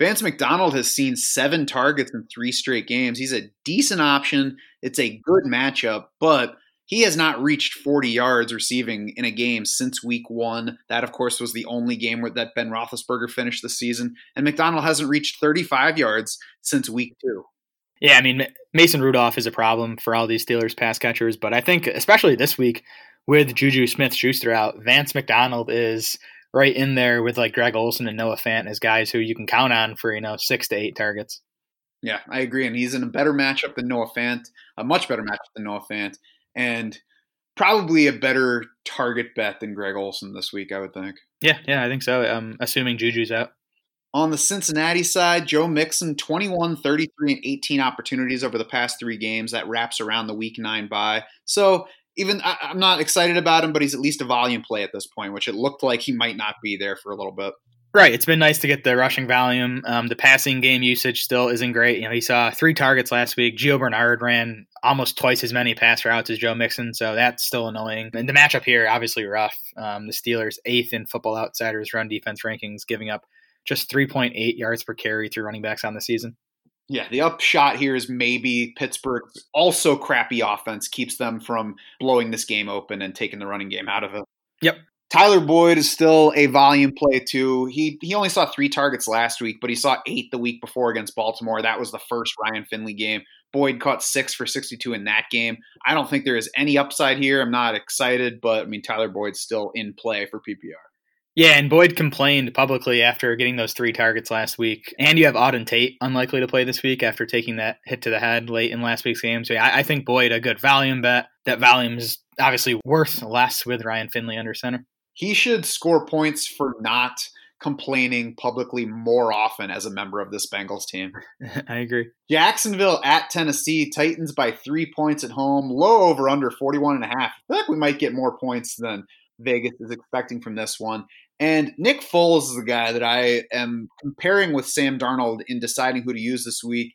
Vance McDonald has seen seven targets in three straight games. He's a decent option. It's a good matchup, but he has not reached 40 yards receiving in a game since week one. That, of course, was the only game where that Ben Roethlisberger finished the season. And McDonald hasn't reached 35 yards since week two. Yeah, I mean, Mason Rudolph is a problem for all these Steelers pass catchers, but I think, especially this week, with Juju Smith Schuster out, Vance McDonald is right in there with like Greg Olsen and Noah Fant as guys who you can count on for, you know, six to eight targets. Yeah, I agree. And he's in a better matchup than Noah Fant, a much better matchup than Noah Fant, and probably a better target bet than Greg Olsen this week, I would think. Yeah, yeah, I think so. I'm assuming Juju's out. On the Cincinnati side, Joe Mixon, 21, 33, and 18 opportunities over the past three games. That wraps around the week nine bye. So even I, am not excited about him, but he's at least a volume play at this point, which it looked like he might not be there for a little bit. Right. It's been nice to get the rushing volume. Um, the passing game usage still isn't great. You know, he saw three targets last week. Gio Bernard ran almost twice as many pass routes as Joe Mixon, so that's still annoying. And the matchup here, obviously rough. Um, the Steelers' eighth in Football Outsiders run defense rankings, giving up just 3.8 yards per carry through running backs on the season. Yeah, the upshot here is maybe Pittsburgh's also crappy offense keeps them from blowing this game open and taking the running game out of it. Yep. Tyler Boyd is still a volume play too. He he only saw three targets last week, but he saw eight the week before against Baltimore. That was the first Ryan Finley game. Boyd caught six for 62 in that game. I don't think there is any upside here. I'm not excited, but I mean Tyler Boyd's still in play for PPR. Yeah, and Boyd complained publicly after getting those three targets last week. And you have Auden Tate unlikely to play this week after taking that hit to the head late in last week's game. So yeah, I, I think Boyd a good volume bet. That volume is obviously worth less with Ryan Finley under center. He should score points for not complaining publicly more often as a member of this Bengals team. [laughs] I agree. Jacksonville at Tennessee, Titans by three points at home, low over under 41 and a half. I feel like we might get more points than Vegas is expecting from this one. And Nick Foles is the guy that I am comparing with Sam Darnold in deciding who to use this week.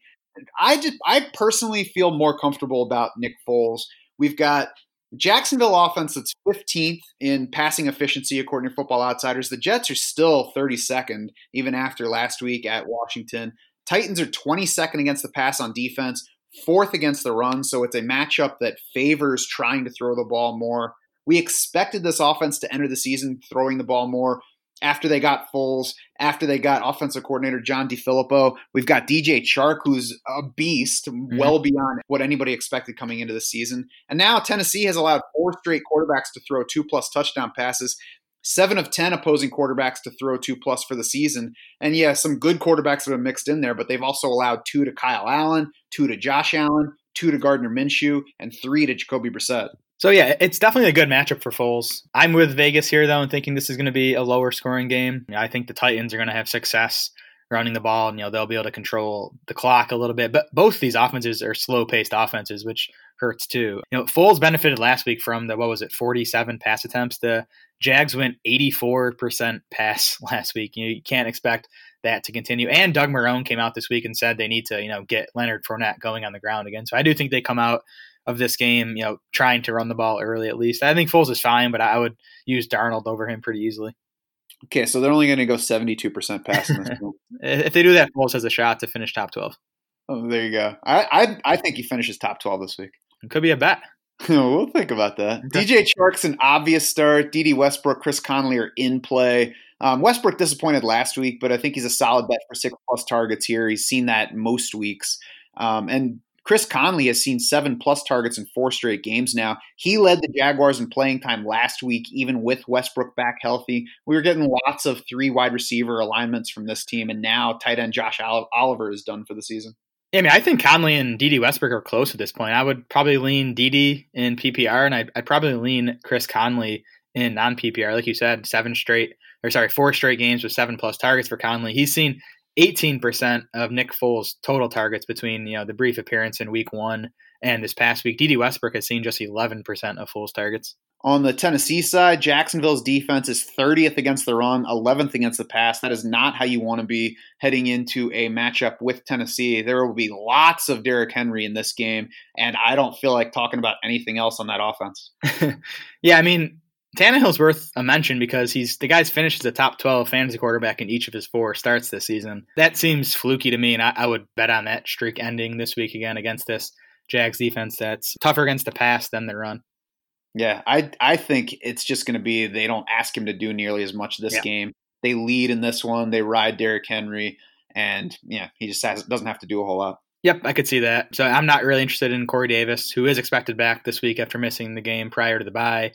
I just I personally feel more comfortable about Nick Foles. We've got Jacksonville offense that's 15th in passing efficiency according to Football Outsiders. The Jets are still 32nd even after last week at Washington. Titans are 22nd against the pass on defense, fourth against the run, so it's a matchup that favors trying to throw the ball more. We expected this offense to enter the season throwing the ball more after they got Foles, after they got offensive coordinator John DeFilippo. We've got DJ Chark, who's a beast, mm-hmm. well beyond what anybody expected coming into the season. And now Tennessee has allowed four straight quarterbacks to throw two plus touchdown passes. Seven of 10 opposing quarterbacks to throw two plus for the season. And yeah, some good quarterbacks have been mixed in there, but they've also allowed two to Kyle Allen, two to Josh Allen, two to Gardner Minshew, and three to Jacoby Brissett. So yeah, it's definitely a good matchup for Foles. I'm with Vegas here though, and thinking this is going to be a lower scoring game. I think the Titans are going to have success running the ball, and you know they'll be able to control the clock a little bit. But both these offenses are slow paced offenses, which hurts too. You know, Foles benefited last week from the what was it, 47 pass attempts. The Jags went 84% pass [laughs] last week. You, know, you can't expect that to continue. And Doug Marrone came out this week and said they need to, you know, get Leonard Fournette going on the ground again. So I do think they come out of this game, you know, trying to run the ball early at least. I think Foles is fine, but I would use Darnold over him pretty easily. Okay, so they're only going to go 72% pass in this [laughs] if they do that, Foles has a shot to finish top 12. Oh, there you go. I, I, I think he finishes top 12 this week. It could be a bet. [laughs] we'll think about that. DJ Chark's an obvious start. Dede Westbrook, Chris Conley are in play. Um, Westbrook disappointed last week, but I think he's a solid bet for six plus targets here. He's seen that most weeks. Um, and Chris Conley has seen seven plus targets in four straight games now. He led the Jaguars in playing time last week, even with Westbrook back healthy. We were getting lots of three wide receiver alignments from this team, and now tight end Josh Oliver is done for the season. Yeah, I mean, I think Conley and Dede Westbrook are close at this point. I would probably lean Dede in PPR, and I'd, I'd probably lean Chris Conley in non PPR. Like you said, seven straight, or sorry, four straight games with seven plus targets for Conley. He's seen 18% of Nick Foles' total targets between you know the brief appearance in Week One and this past week. Dede Westbrook has seen just 11% of Foles' targets. On the Tennessee side, Jacksonville's defense is 30th against the run, 11th against the pass. That is not how you want to be heading into a matchup with Tennessee. There will be lots of Derrick Henry in this game, and I don't feel like talking about anything else on that offense. [laughs] yeah, I mean, Tannehill's worth a mention because he's the guy's finished as a top 12 fantasy quarterback in each of his four starts this season. That seems fluky to me, and I, I would bet on that streak ending this week again against this Jags defense that's tougher against the pass than the run. Yeah, I I think it's just going to be they don't ask him to do nearly as much this yeah. game. They lead in this one. They ride Derrick Henry, and yeah, he just has, doesn't have to do a whole lot. Yep, I could see that. So I'm not really interested in Corey Davis, who is expected back this week after missing the game prior to the bye.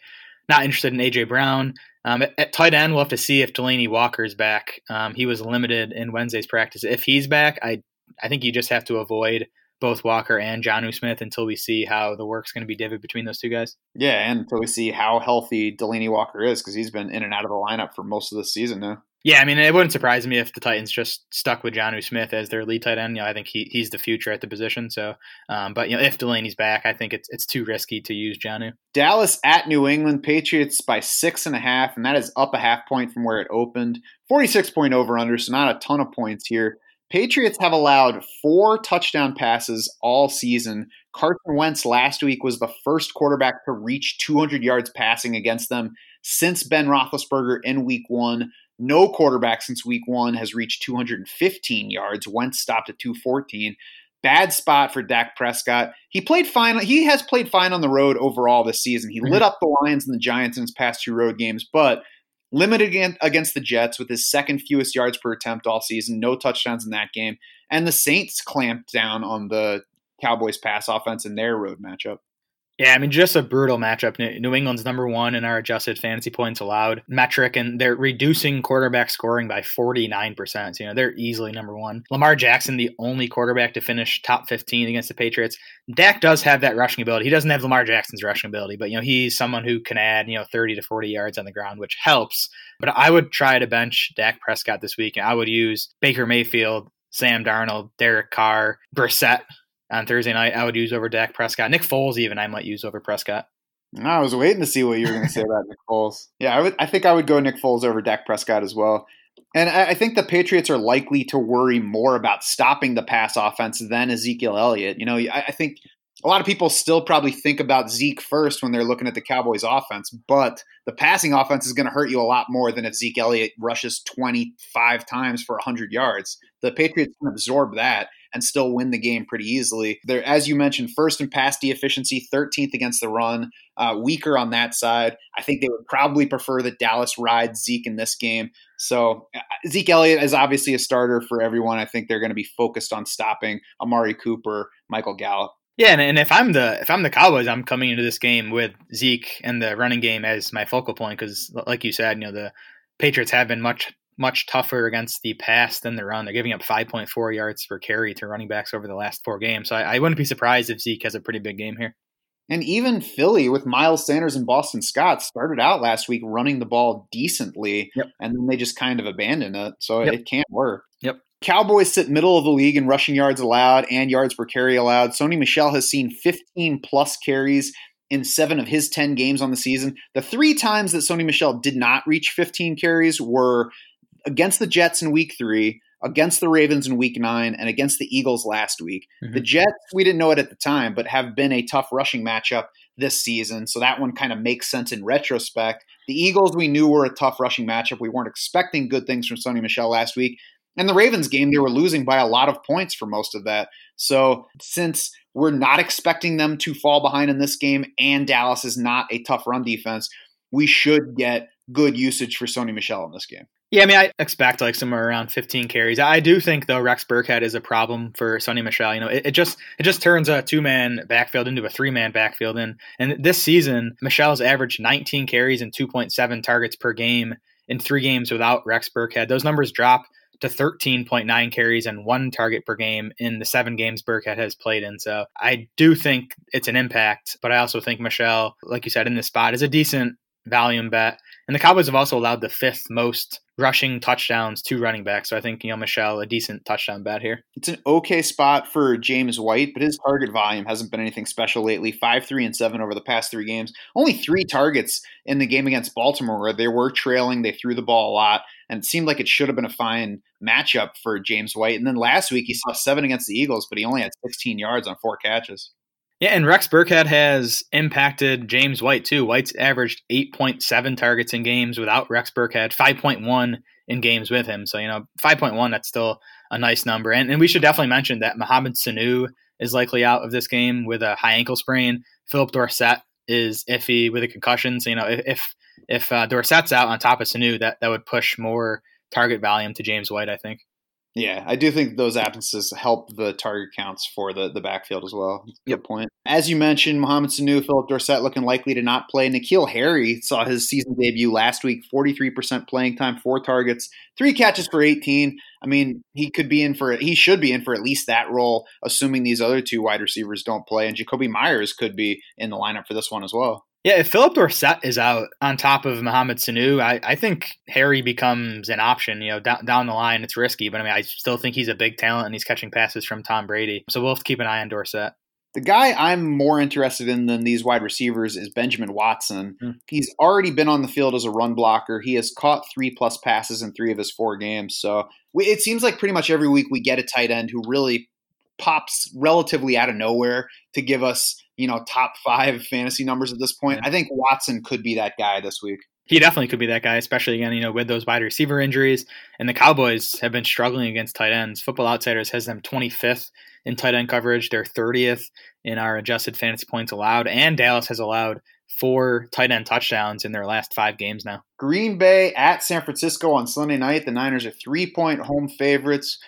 Not interested in AJ Brown. Um, at, at, tight end, we'll have to see if Delanie Walker is back. Um, he was limited in Wednesday's practice. If he's back, I I think you just have to avoid both Walker and Jonnu Smith until we see how the work's going to be divvied between those two guys. Yeah, and until we see how healthy Delanie Walker is, because he's been in and out of the lineup for most of the season now. Yeah, I mean, it wouldn't surprise me if the Titans just stuck with Jonnu Smith as their lead tight end. You know, I think he, he's the future at the position. So, um, but you know, if Delanie's back, I think it's it's too risky to use Jonnu. Dallas at New England Patriots by six and a half, and that is up a half point from where it opened. Forty six point over under, so not a ton of points here. Patriots have allowed four touchdown passes all season. Carson Wentz last week was the first quarterback to reach 200 yards passing against them since Ben Roethlisberger in week one. No quarterback since week one has reached 215 yards. Wentz stopped at 214. Bad spot for Dak Prescott. He played fine. He has played fine on the road overall this season. He mm-hmm. lit up the Lions and the Giants in his past two road games, but limited against the Jets with his second fewest yards per attempt all season, no touchdowns in that game. And the Saints clamped down on the Cowboys pass offense in their road matchup. Yeah, I mean, just a brutal matchup. New England's number one in our adjusted fantasy points allowed metric, and they're reducing quarterback scoring by 49%. So, you know, they're easily number one. Lamar Jackson, the only quarterback to finish top 15 against the Patriots. Dak does have that rushing ability. He doesn't have Lamar Jackson's rushing ability, but, you know, he's someone who can add, you know, 30 to 40 yards on the ground, which helps. But I would try to bench Dak Prescott this week, and I would use Baker Mayfield, Sam Darnold, Derek Carr, Brissett on Thursday night, I would use over Dak Prescott. Nick Foles, even I might use over Prescott. I was waiting to see what you were going to say [laughs] about Nick Foles. Yeah, I would. I think I would go Nick Foles over Dak Prescott as well. And I think the Patriots are likely to worry more about stopping the pass offense than Ezekiel Elliott. You know, I think a lot of people still probably think about Zeke first when they're looking at the Cowboys offense, but the passing offense is going to hurt you a lot more than if Zeke Elliott rushes 25 times for 100 yards. The Patriots can absorb that and still win the game pretty easily. They're, as you mentioned, first in pass efficiency, 13th against the run, uh, weaker on that side. I think they would probably prefer that Dallas ride Zeke in this game. So uh, Zeke Elliott is obviously a starter for everyone. I think they're going to be focused on stopping Amari Cooper, Michael Gallup. Yeah, and, and if I'm the if I'm the Cowboys, I'm coming into this game with Zeke and the running game as my focal point because, like you said, you know the Patriots have been much much tougher against the pass than the run. They're giving up 5.4 yards per carry to running backs over the last four games. So I, I, wouldn't be surprised if Zeke has a pretty big game here. And even Philly with Miles Sanders and Boston Scott started out last week running the ball decently, yep. and then they just kind of abandoned it. So yep. it can't work. Yep. Cowboys sit middle of the league in rushing yards allowed and yards per carry allowed. Sony Michel has seen 15 plus carries in seven of his 10 games on the season. The three times that Sony Michel did not reach 15 carries were against the Jets in week three, against the Ravens in week nine, and against the Eagles last week. Mm-hmm. The Jets, we didn't know it at the time, but have been a tough rushing matchup this season. So that one kind of makes sense in retrospect. The Eagles, we knew were a tough rushing matchup. We weren't expecting good things from Sony Michel last week. And the Ravens game, they were losing by a lot of points for most of that. So since we're not expecting them to fall behind in this game, and Dallas is not a tough run defense, we should get good usage for Sony Michel in this game. Yeah, I mean, I expect like somewhere around 15 carries. I do think though Rex Burkhead is a problem for Sony Michel. You know, it, it just it just turns a two man backfield into a three man backfield, and and this season Michel's averaged 19 carries and 2.7 targets per game in three games without Rex Burkhead. Those numbers drop to 13.9 carries and one target per game in the seven games Burkhead has played in. So I do think it's an impact, but I also think Michel, like you said, in this spot is a decent volume bet. And the Cowboys have also allowed the fifth most rushing touchdowns to running backs. So I think, you know, Michel, a decent touchdown bet here. It's an okay spot for James White, but his target volume hasn't been anything special lately. Five, three, and seven over the past three games. Only three targets in the game against Baltimore where they were trailing. They threw the ball a lot, and it seemed like it should have been a fine matchup for James White. And then last week he saw seven against the Eagles, but he only had 16 yards on four catches. Yeah, and Rex Burkhead has impacted James White too. White's averaged 8.7 targets in games without Rex Burkhead, 5.1 in games with him. So, you know, 5.1, that's still a nice number. And, and we should definitely mention that Mohamed Sanu is likely out of this game with a high ankle sprain. Phillip Dorsett is iffy with a concussion. So, you know, if if uh, Dorsett's out on top of Sanu, that, that would push more target volume to James White, I think. Yeah, I do think those absences help the target counts for the, the backfield as well. Good point. As you mentioned, Mohamed Sanu, Phillip Dorsett looking likely to not play. N'Keal Harry saw his season debut last week, 43% playing time, four targets, three catches for 18. I mean, he could be in for he should be in for at least that role, assuming these other two wide receivers don't play. And Jakobi Meyers could be in the lineup for this one as well. Yeah, if Phillip Dorsett is out on top of Mohamed Sanu, I, I think Harry becomes an option. You know, down, down the line, it's risky, but I mean, I still think he's a big talent and he's catching passes from Tom Brady. So we'll have to keep an eye on Dorsett. The guy I'm more interested in than these wide receivers is Benjamin Watson. Mm. He's already been on the field as a run blocker. He has caught three plus passes in three of his four games. So we, it seems like pretty much every week we get a tight end who really pops relatively out of nowhere to give us, you know, top five fantasy numbers at this point. Yeah. I think Watson could be that guy this week. He definitely could be that guy, especially again, you know, with those wide receiver injuries. And the Cowboys have been struggling against tight ends. Football Outsiders has them 25th in tight end coverage. They're 30th in our adjusted fantasy points allowed. And Dallas has allowed four tight end touchdowns in their last five games now. Green Bay at San Francisco on Sunday night. The Niners are three point home favorites.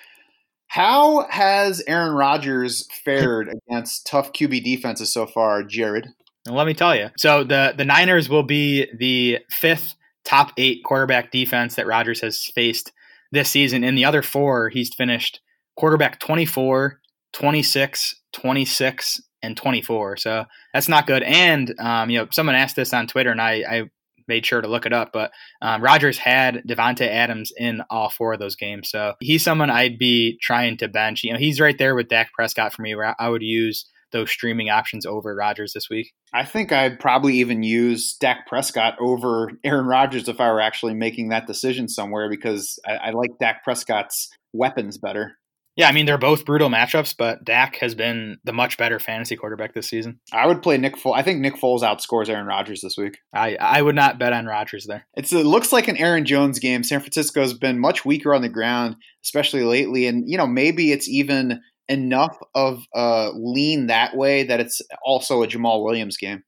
How has Aaron Rodgers fared against tough QB defenses so far, Jared? And let me tell you. So the the Niners will be the fifth top eight quarterback defense that Rodgers has faced this season. In the other four, he's finished quarterback 24, 26, 26, and 24. So that's not good. And um, you know, someone asked this on Twitter, and I, I made sure to look it up. But um, Rodgers had Davante Adams in all four of those games, so he's someone I'd be trying to bench. You know, he's right there with Dak Prescott for me. Where I would use those streaming options over Rodgers this week. I think I'd probably even use Dak Prescott over Aaron Rodgers if I were actually making that decision somewhere because I, I like Dak Prescott's weapons better. Yeah, I mean they're both brutal matchups, but Dak has been the much better fantasy quarterback this season. I would play Nick Foles. I think Nick Foles outscores Aaron Rodgers this week. I I would not bet on Rodgers there. It's, it looks like an Aaron Jones game. San Francisco's been much weaker on the ground, especially lately, and you know maybe it's even enough of a lean that way that it's also a Jamaal Williams game.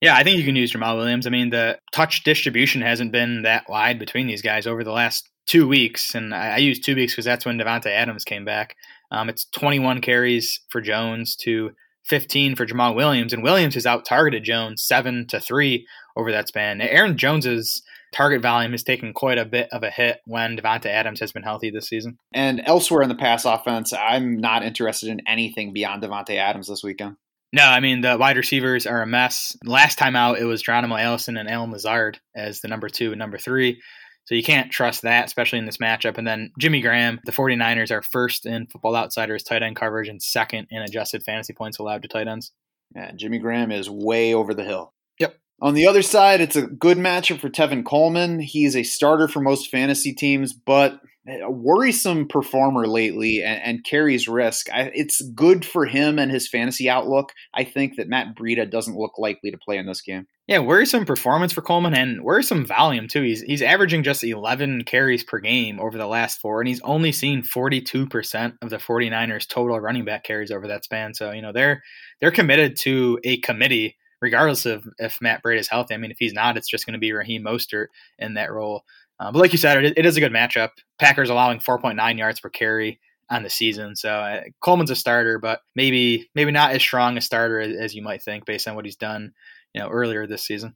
Yeah, I think you can use Jamaal Williams. I mean, the touch distribution hasn't been that wide between these guys over the last two weeks, and I, I use two weeks because that's when Davante Adams came back. Um, it's 21 carries for Jones to 15 for Jamaal Williams, and Williams has out targeted Jones seven to three over that span. Aaron Jones's target volume has taken quite a bit of a hit when Davante Adams has been healthy this season. And elsewhere in the pass offense, I'm not interested in anything beyond Davante Adams this weekend. No, I mean the wide receivers are a mess. Last time out, it was Geronimo Allison and Allen Lazard as the number two and number three. So you can't trust that, especially in this matchup. And then Jimmy Graham, the 49ers are first in Football Outsiders tight end coverage and second in adjusted fantasy points allowed to tight ends. Yeah, Jimmy Graham is way over the hill. Yep. On the other side, it's a good matchup for Tevin Coleman. He's a starter for most fantasy teams, but a worrisome performer lately and, and carries risk. I, it's good for him and his fantasy outlook. I think that Matt Breida doesn't look likely to play in this game. Yeah, worrisome performance for Coleman and worrisome volume too. He's he's averaging just 11 carries per game over the last four, and he's only seen 42% of the 49ers total running back carries over that span. So, you know, they're they're committed to a committee regardless of if Matt Breida is healthy. I mean, if he's not, it's just going to be Raheem Mostert in that role. Uh, but like you said, it, it is a good matchup. Packers allowing 4.9 yards per carry on the season. So uh, Coleman's a starter, but maybe maybe not as strong a starter as, as, you might think based on what he's done, you know, earlier this season.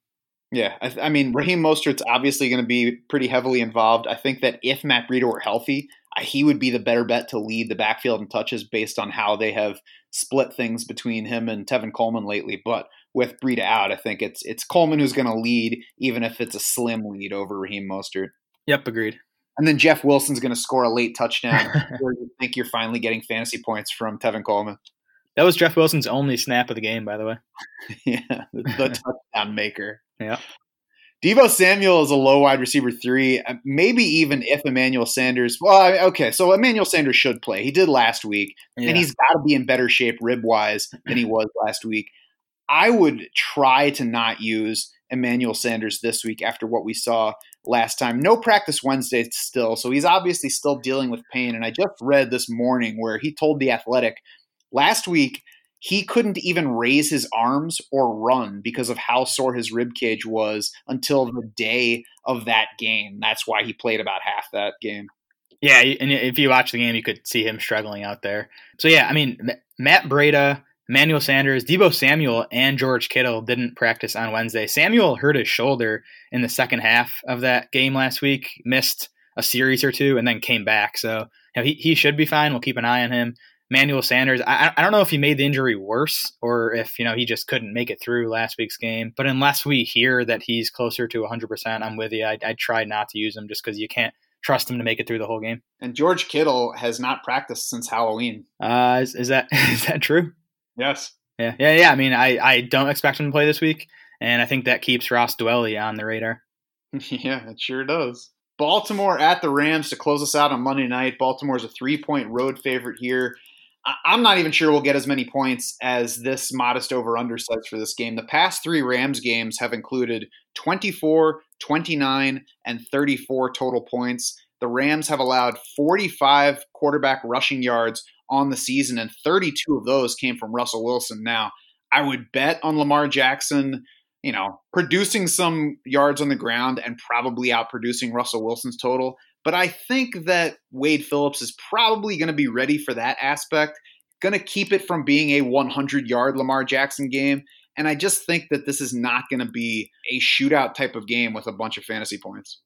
Yeah, I, th- I mean, Raheem Mostert's obviously going to be pretty heavily involved. I think that if Matt Breida were healthy, he would be the better bet to lead the backfield in touches based on how they have split things between him and Tevin Coleman lately. But with Breida out, I think it's it's Coleman who's going to lead, even if it's a slim lead over Raheem Mostert. Yep, agreed. And then Jeff Wilson's going to score a late touchdown [laughs] where you think you're finally getting fantasy points from Tevin Coleman. That was Jeff Wilson's only snap of the game, by the way. [laughs] yeah, the, the [laughs] touchdown maker. Yeah. Deebo Samuel is a low wide receiver three. Uh, maybe even if Emmanuel Sanders. Well, okay, so Emmanuel Sanders should play. He did last week, yeah. and he's got to be in better shape rib wise than he was last week. I would try to not use Emmanuel Sanders this week after what we saw last time. No practice Wednesday still, so he's obviously still dealing with pain. And I just read this morning where he told The Athletic last week he couldn't even raise his arms or run because of how sore his rib cage was until the day of that game. That's why he played about half that game. Yeah, and if you watch the game, you could see him struggling out there. So yeah, I mean, Matt Breida Manuel Sanders, Deebo Samuel, and George Kittle didn't practice on Wednesday. Samuel hurt his shoulder in the second half of that game last week, missed a series or two, and then came back. So you know, he, he should be fine. We'll keep an eye on him. Manuel Sanders, I, I don't know if he made the injury worse or if, you know, he just couldn't make it through last week's game. But unless we hear that he's closer to 100%, I'm with you. I, I try not to use him just because you can't trust him to make it through the whole game. And George Kittle has not practiced since Halloween. Uh, is, is that [laughs] is that true? Yes. Yeah, yeah, yeah. I mean, I, I don't expect him to play this week, and I think that keeps Ross Dwelley on the radar. [laughs] yeah, it sure does. Baltimore at the Rams to close us out on Monday night. Baltimore's a three point road favorite here. I'm not even sure we'll get as many points as this modest over under says for this game. The past three Rams games have included 24, 29, and 34 total points. The Rams have allowed 45 quarterback rushing yards on the season, and 32 of those came from Russell Wilson. Now, I would bet on Lamar Jackson, you know, producing some yards on the ground and probably outproducing Russell Wilson's total. But I think that Wade Phillips is probably going to be ready for that aspect, going to keep it from being a 100 yard Lamar Jackson game. And I just think that this is not going to be a shootout type of game with a bunch of fantasy points.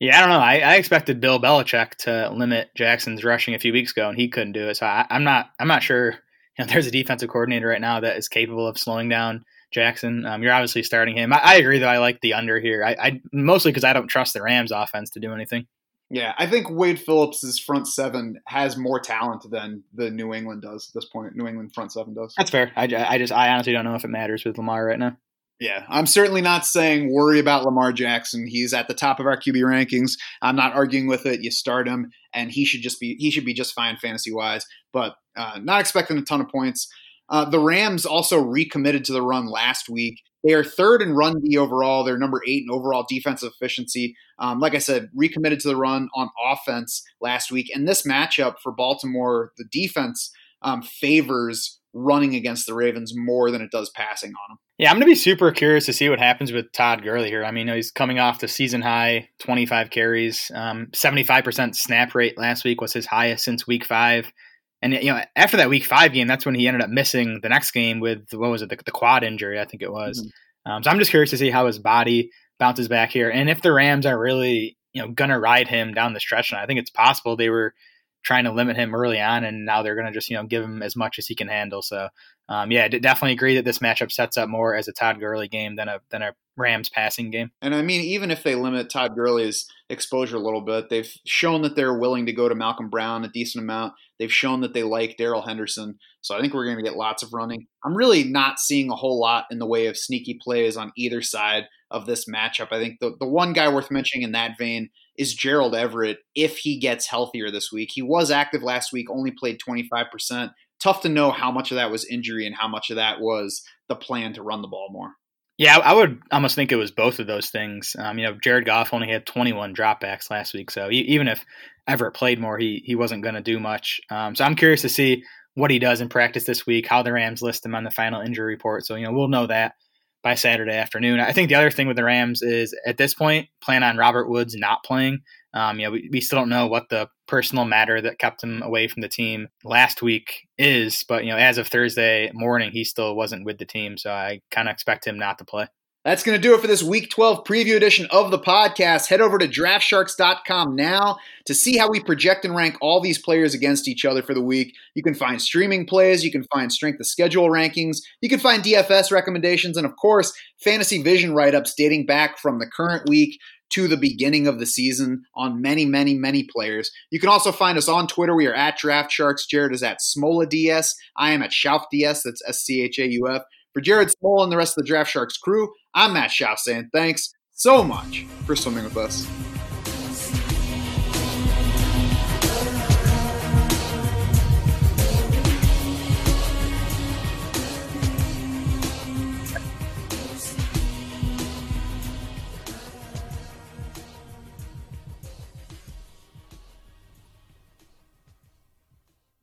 Yeah, I don't know. I, I, expected Bill Belichick to limit Jackson's rushing a few weeks ago, and he couldn't do it. So I, am not. I'm not sure. You know, [laughs] there's a defensive coordinator right now that is capable of slowing down Jackson. Um, you're obviously starting him. I, I, agree, though. I like the under here. I, I mostly because I don't trust the Rams' offense to do anything. Yeah, I think Wade Phillips' front seven has more talent than the New England does at this point. New England front seven does. That's fair. I, I just I honestly don't know if it matters with Lamar right now. Yeah, I'm certainly not saying worry about Lamar Jackson. He's at the top of our QB rankings. I'm not arguing with it. You start him, and he should just be he should be just fine fantasy wise. But uh, not expecting a ton of points. Uh, the Rams also recommitted to the run last week. They are third in run D overall. They're number eight in overall defensive efficiency. Um, like I said, recommitted to the run on offense last week. And this matchup for Baltimore, the defense um, favors running against the Ravens more than it does passing on them. Yeah, I'm going to be super curious to see what happens with Todd Gurley here. I mean, he's coming off the season high 25 carries, um, 75% snap rate last week was his highest since week five. And you know, after that week five game, that's when he ended up missing the next game with what was it, the, the quad injury, I think it was. Mm-hmm. Um, so I'm just curious to see how his body bounces back here, and if the Rams are really you know gonna ride him down the stretch. And I think it's possible they were trying to limit him early on, and now they're going to just you know give him as much as he can handle. So um, yeah, I definitely agree that this matchup sets up more as a Todd Gurley game than a than a Rams passing game. And I mean, even if they limit Todd Gurley's exposure a little bit, they've shown that they're willing to go to Malcolm Brown a decent amount. They've shown that they like Darrell Henderson. So I think we're going to get lots of running. I'm really not seeing a whole lot in the way of sneaky plays on either side of this matchup. I think the, the one guy worth mentioning in that vein is Gerald Everett if he gets healthier this week. He was active last week, only played 25%. Tough to know how much of that was injury and how much of that was the plan to run the ball more. Yeah, I would almost think it was both of those things. Um, you know, Jared Goff only had 21 dropbacks last week, so even if Everett played more, he he wasn't going to do much. Um, so I'm curious to see what he does in practice this week, how the Rams list him on the final injury report. So you know, we'll know that by Saturday afternoon. I think the other thing with the Rams is at this point, plan on Robert Woods not playing. Um, you know, we, we still don't know what the personal matter that kept him away from the team last week is, but you know, as of Thursday morning, he still wasn't with the team, so I kind of expect him not to play. That's going to do it for this Week 12 preview edition of the podcast. Head over to draftsharks.com now to see how we project and rank all these players against each other for the week. You can find streaming plays, you can find strength of schedule rankings, you can find DFS recommendations, and of course, fantasy vision write ups dating back from the current week to the beginning of the season on many, many, many players. You can also find us on Twitter. We are at Draft Sharks. Jared is at Smola DS. I am at Schauf DS. That's S C H A U F. For Jared Smola and the rest of the Draft Sharks crew, I'm Matt Schauf saying thanks so much for swimming with us.